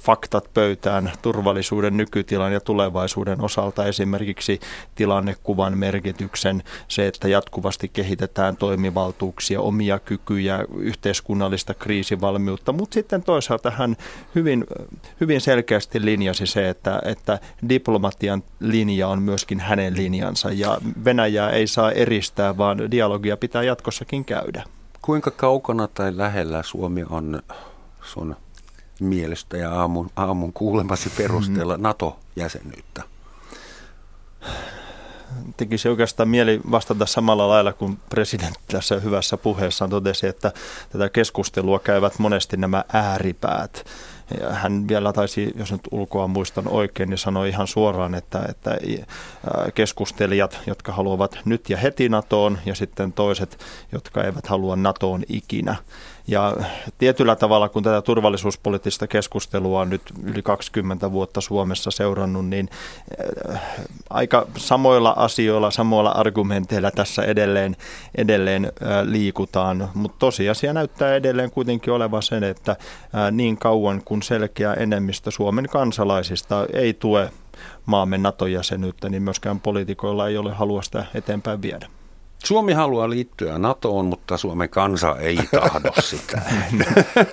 faktat pöytään turvallisuuden nykytilan ja tulevaisuuden osalta, esimerkiksi tilannekuvan merkityksen, se, että jatkuvasti kehitetään toimivaltuuksia, omia kykyjä, yhteiskunnallista kriisivalmiutta, mutta sitten toisaalta hän hyvin, hyvin selkeästi linjasi se, että, että diplomatian linja on myöskin hänen linjansa ja Venäjää ei saa eristää, vaan dialogia pitää jatkossakin käydä. Kuinka kaukana tai lähellä Suomi on sun mielestä ja aamun, aamun kuulemasi perusteella mm. NATO-jäsenyyttä? tekisi oikeastaan mieli vastata samalla lailla kuin presidentti tässä hyvässä puheessaan totesi, että tätä keskustelua käyvät monesti nämä ääripäät. Ja hän vielä taisi, jos nyt ulkoa muistan oikein, niin sanoi ihan suoraan, että, että keskustelijat, jotka haluavat nyt ja heti NATOon ja sitten toiset, jotka eivät halua NATOon ikinä. Ja tietyllä tavalla, kun tätä turvallisuuspoliittista keskustelua on nyt yli 20 vuotta Suomessa seurannut, niin äh, aika samoilla asioilla, samoilla argumenteilla tässä edelleen, edelleen äh, liikutaan. Mutta tosiasia näyttää edelleen kuitenkin olevan sen, että äh, niin kauan kun selkeä enemmistö Suomen kansalaisista ei tue maamme NATO-jäsenyyttä, niin myöskään poliitikoilla ei ole halua sitä eteenpäin viedä. Suomi haluaa liittyä NATOon, mutta Suomen kansa ei tahdo <laughs> sitä.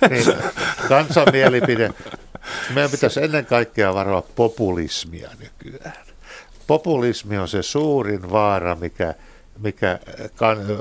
niin, kansan mielipide. Meidän pitäisi ennen kaikkea varoa populismia nykyään. Populismi on se suurin vaara, mikä, mikä,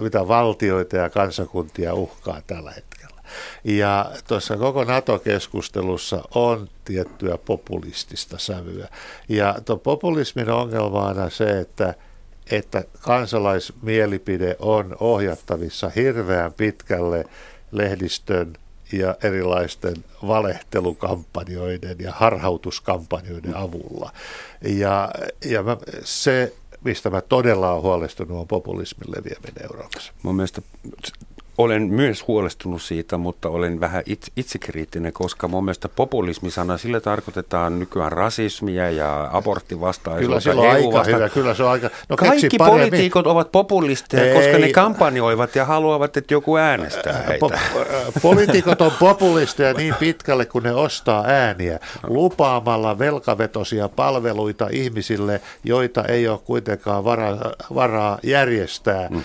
mitä valtioita ja kansakuntia uhkaa tällä hetkellä. Ja tuossa koko NATO-keskustelussa on tiettyä populistista sävyä. Ja tuon populismin ongelma on se, että – että kansalaismielipide on ohjattavissa hirveän pitkälle lehdistön ja erilaisten valehtelukampanjoiden ja harhautuskampanjoiden avulla. Ja, ja mä, se, mistä mä todella olen huolestunut, on populismin leviäminen Euroopassa. Mun mielestä olen myös huolestunut siitä, mutta olen vähän itse, itsekriittinen, koska mun mielestä populismisana sillä tarkoitetaan nykyään rasismia ja aborttivastaisuutta. Kyllä se on aika vasta... hyvä, kyllä se on aika... No, Kaikki poliitikot ovat populisteja, Ei. koska ne kampanjoivat ja haluavat, että joku äänestää heitä. Po- poliitikot on populisteja niin pitkälle, kun ne ostaa ääniä lupaamalla velkavetosia palveluita ihmisille, joita ei ole kuitenkaan varaa, varaa järjestää. Mm.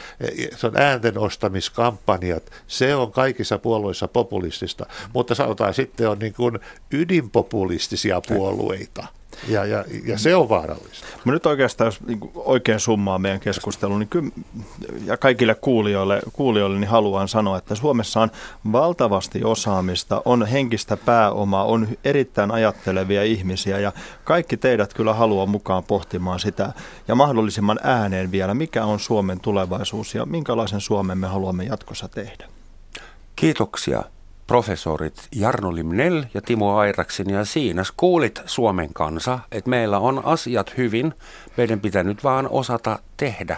Se on äänten ostamiskampanja kampanjat, se on kaikissa puolueissa populistista, mutta sanotaan sitten on niin kuin ydinpopulistisia puolueita. Ja, ja, ja se on vaarallista. Mä nyt oikeastaan, jos niin oikein summaa meidän keskustelun, niin kyllä, ja kaikille kuulijoille, kuulijoille niin haluan sanoa, että Suomessa on valtavasti osaamista, on henkistä pääomaa, on erittäin ajattelevia ihmisiä ja kaikki teidät kyllä haluaa mukaan pohtimaan sitä ja mahdollisimman ääneen vielä, mikä on Suomen tulevaisuus ja minkälaisen Suomen me haluamme jatkossa tehdä. Kiitoksia professorit Jarno Limnell ja Timo Airaksen ja siinä kuulit Suomen kansa, että meillä on asiat hyvin. Meidän pitää nyt vaan osata tehdä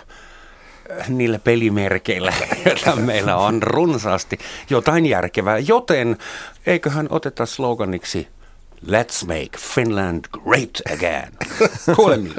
niillä pelimerkeillä, <laughs> joita meillä on runsaasti, jotain järkevää. Joten eiköhän oteta sloganiksi Let's make Finland great again. <laughs> Kuulemiin.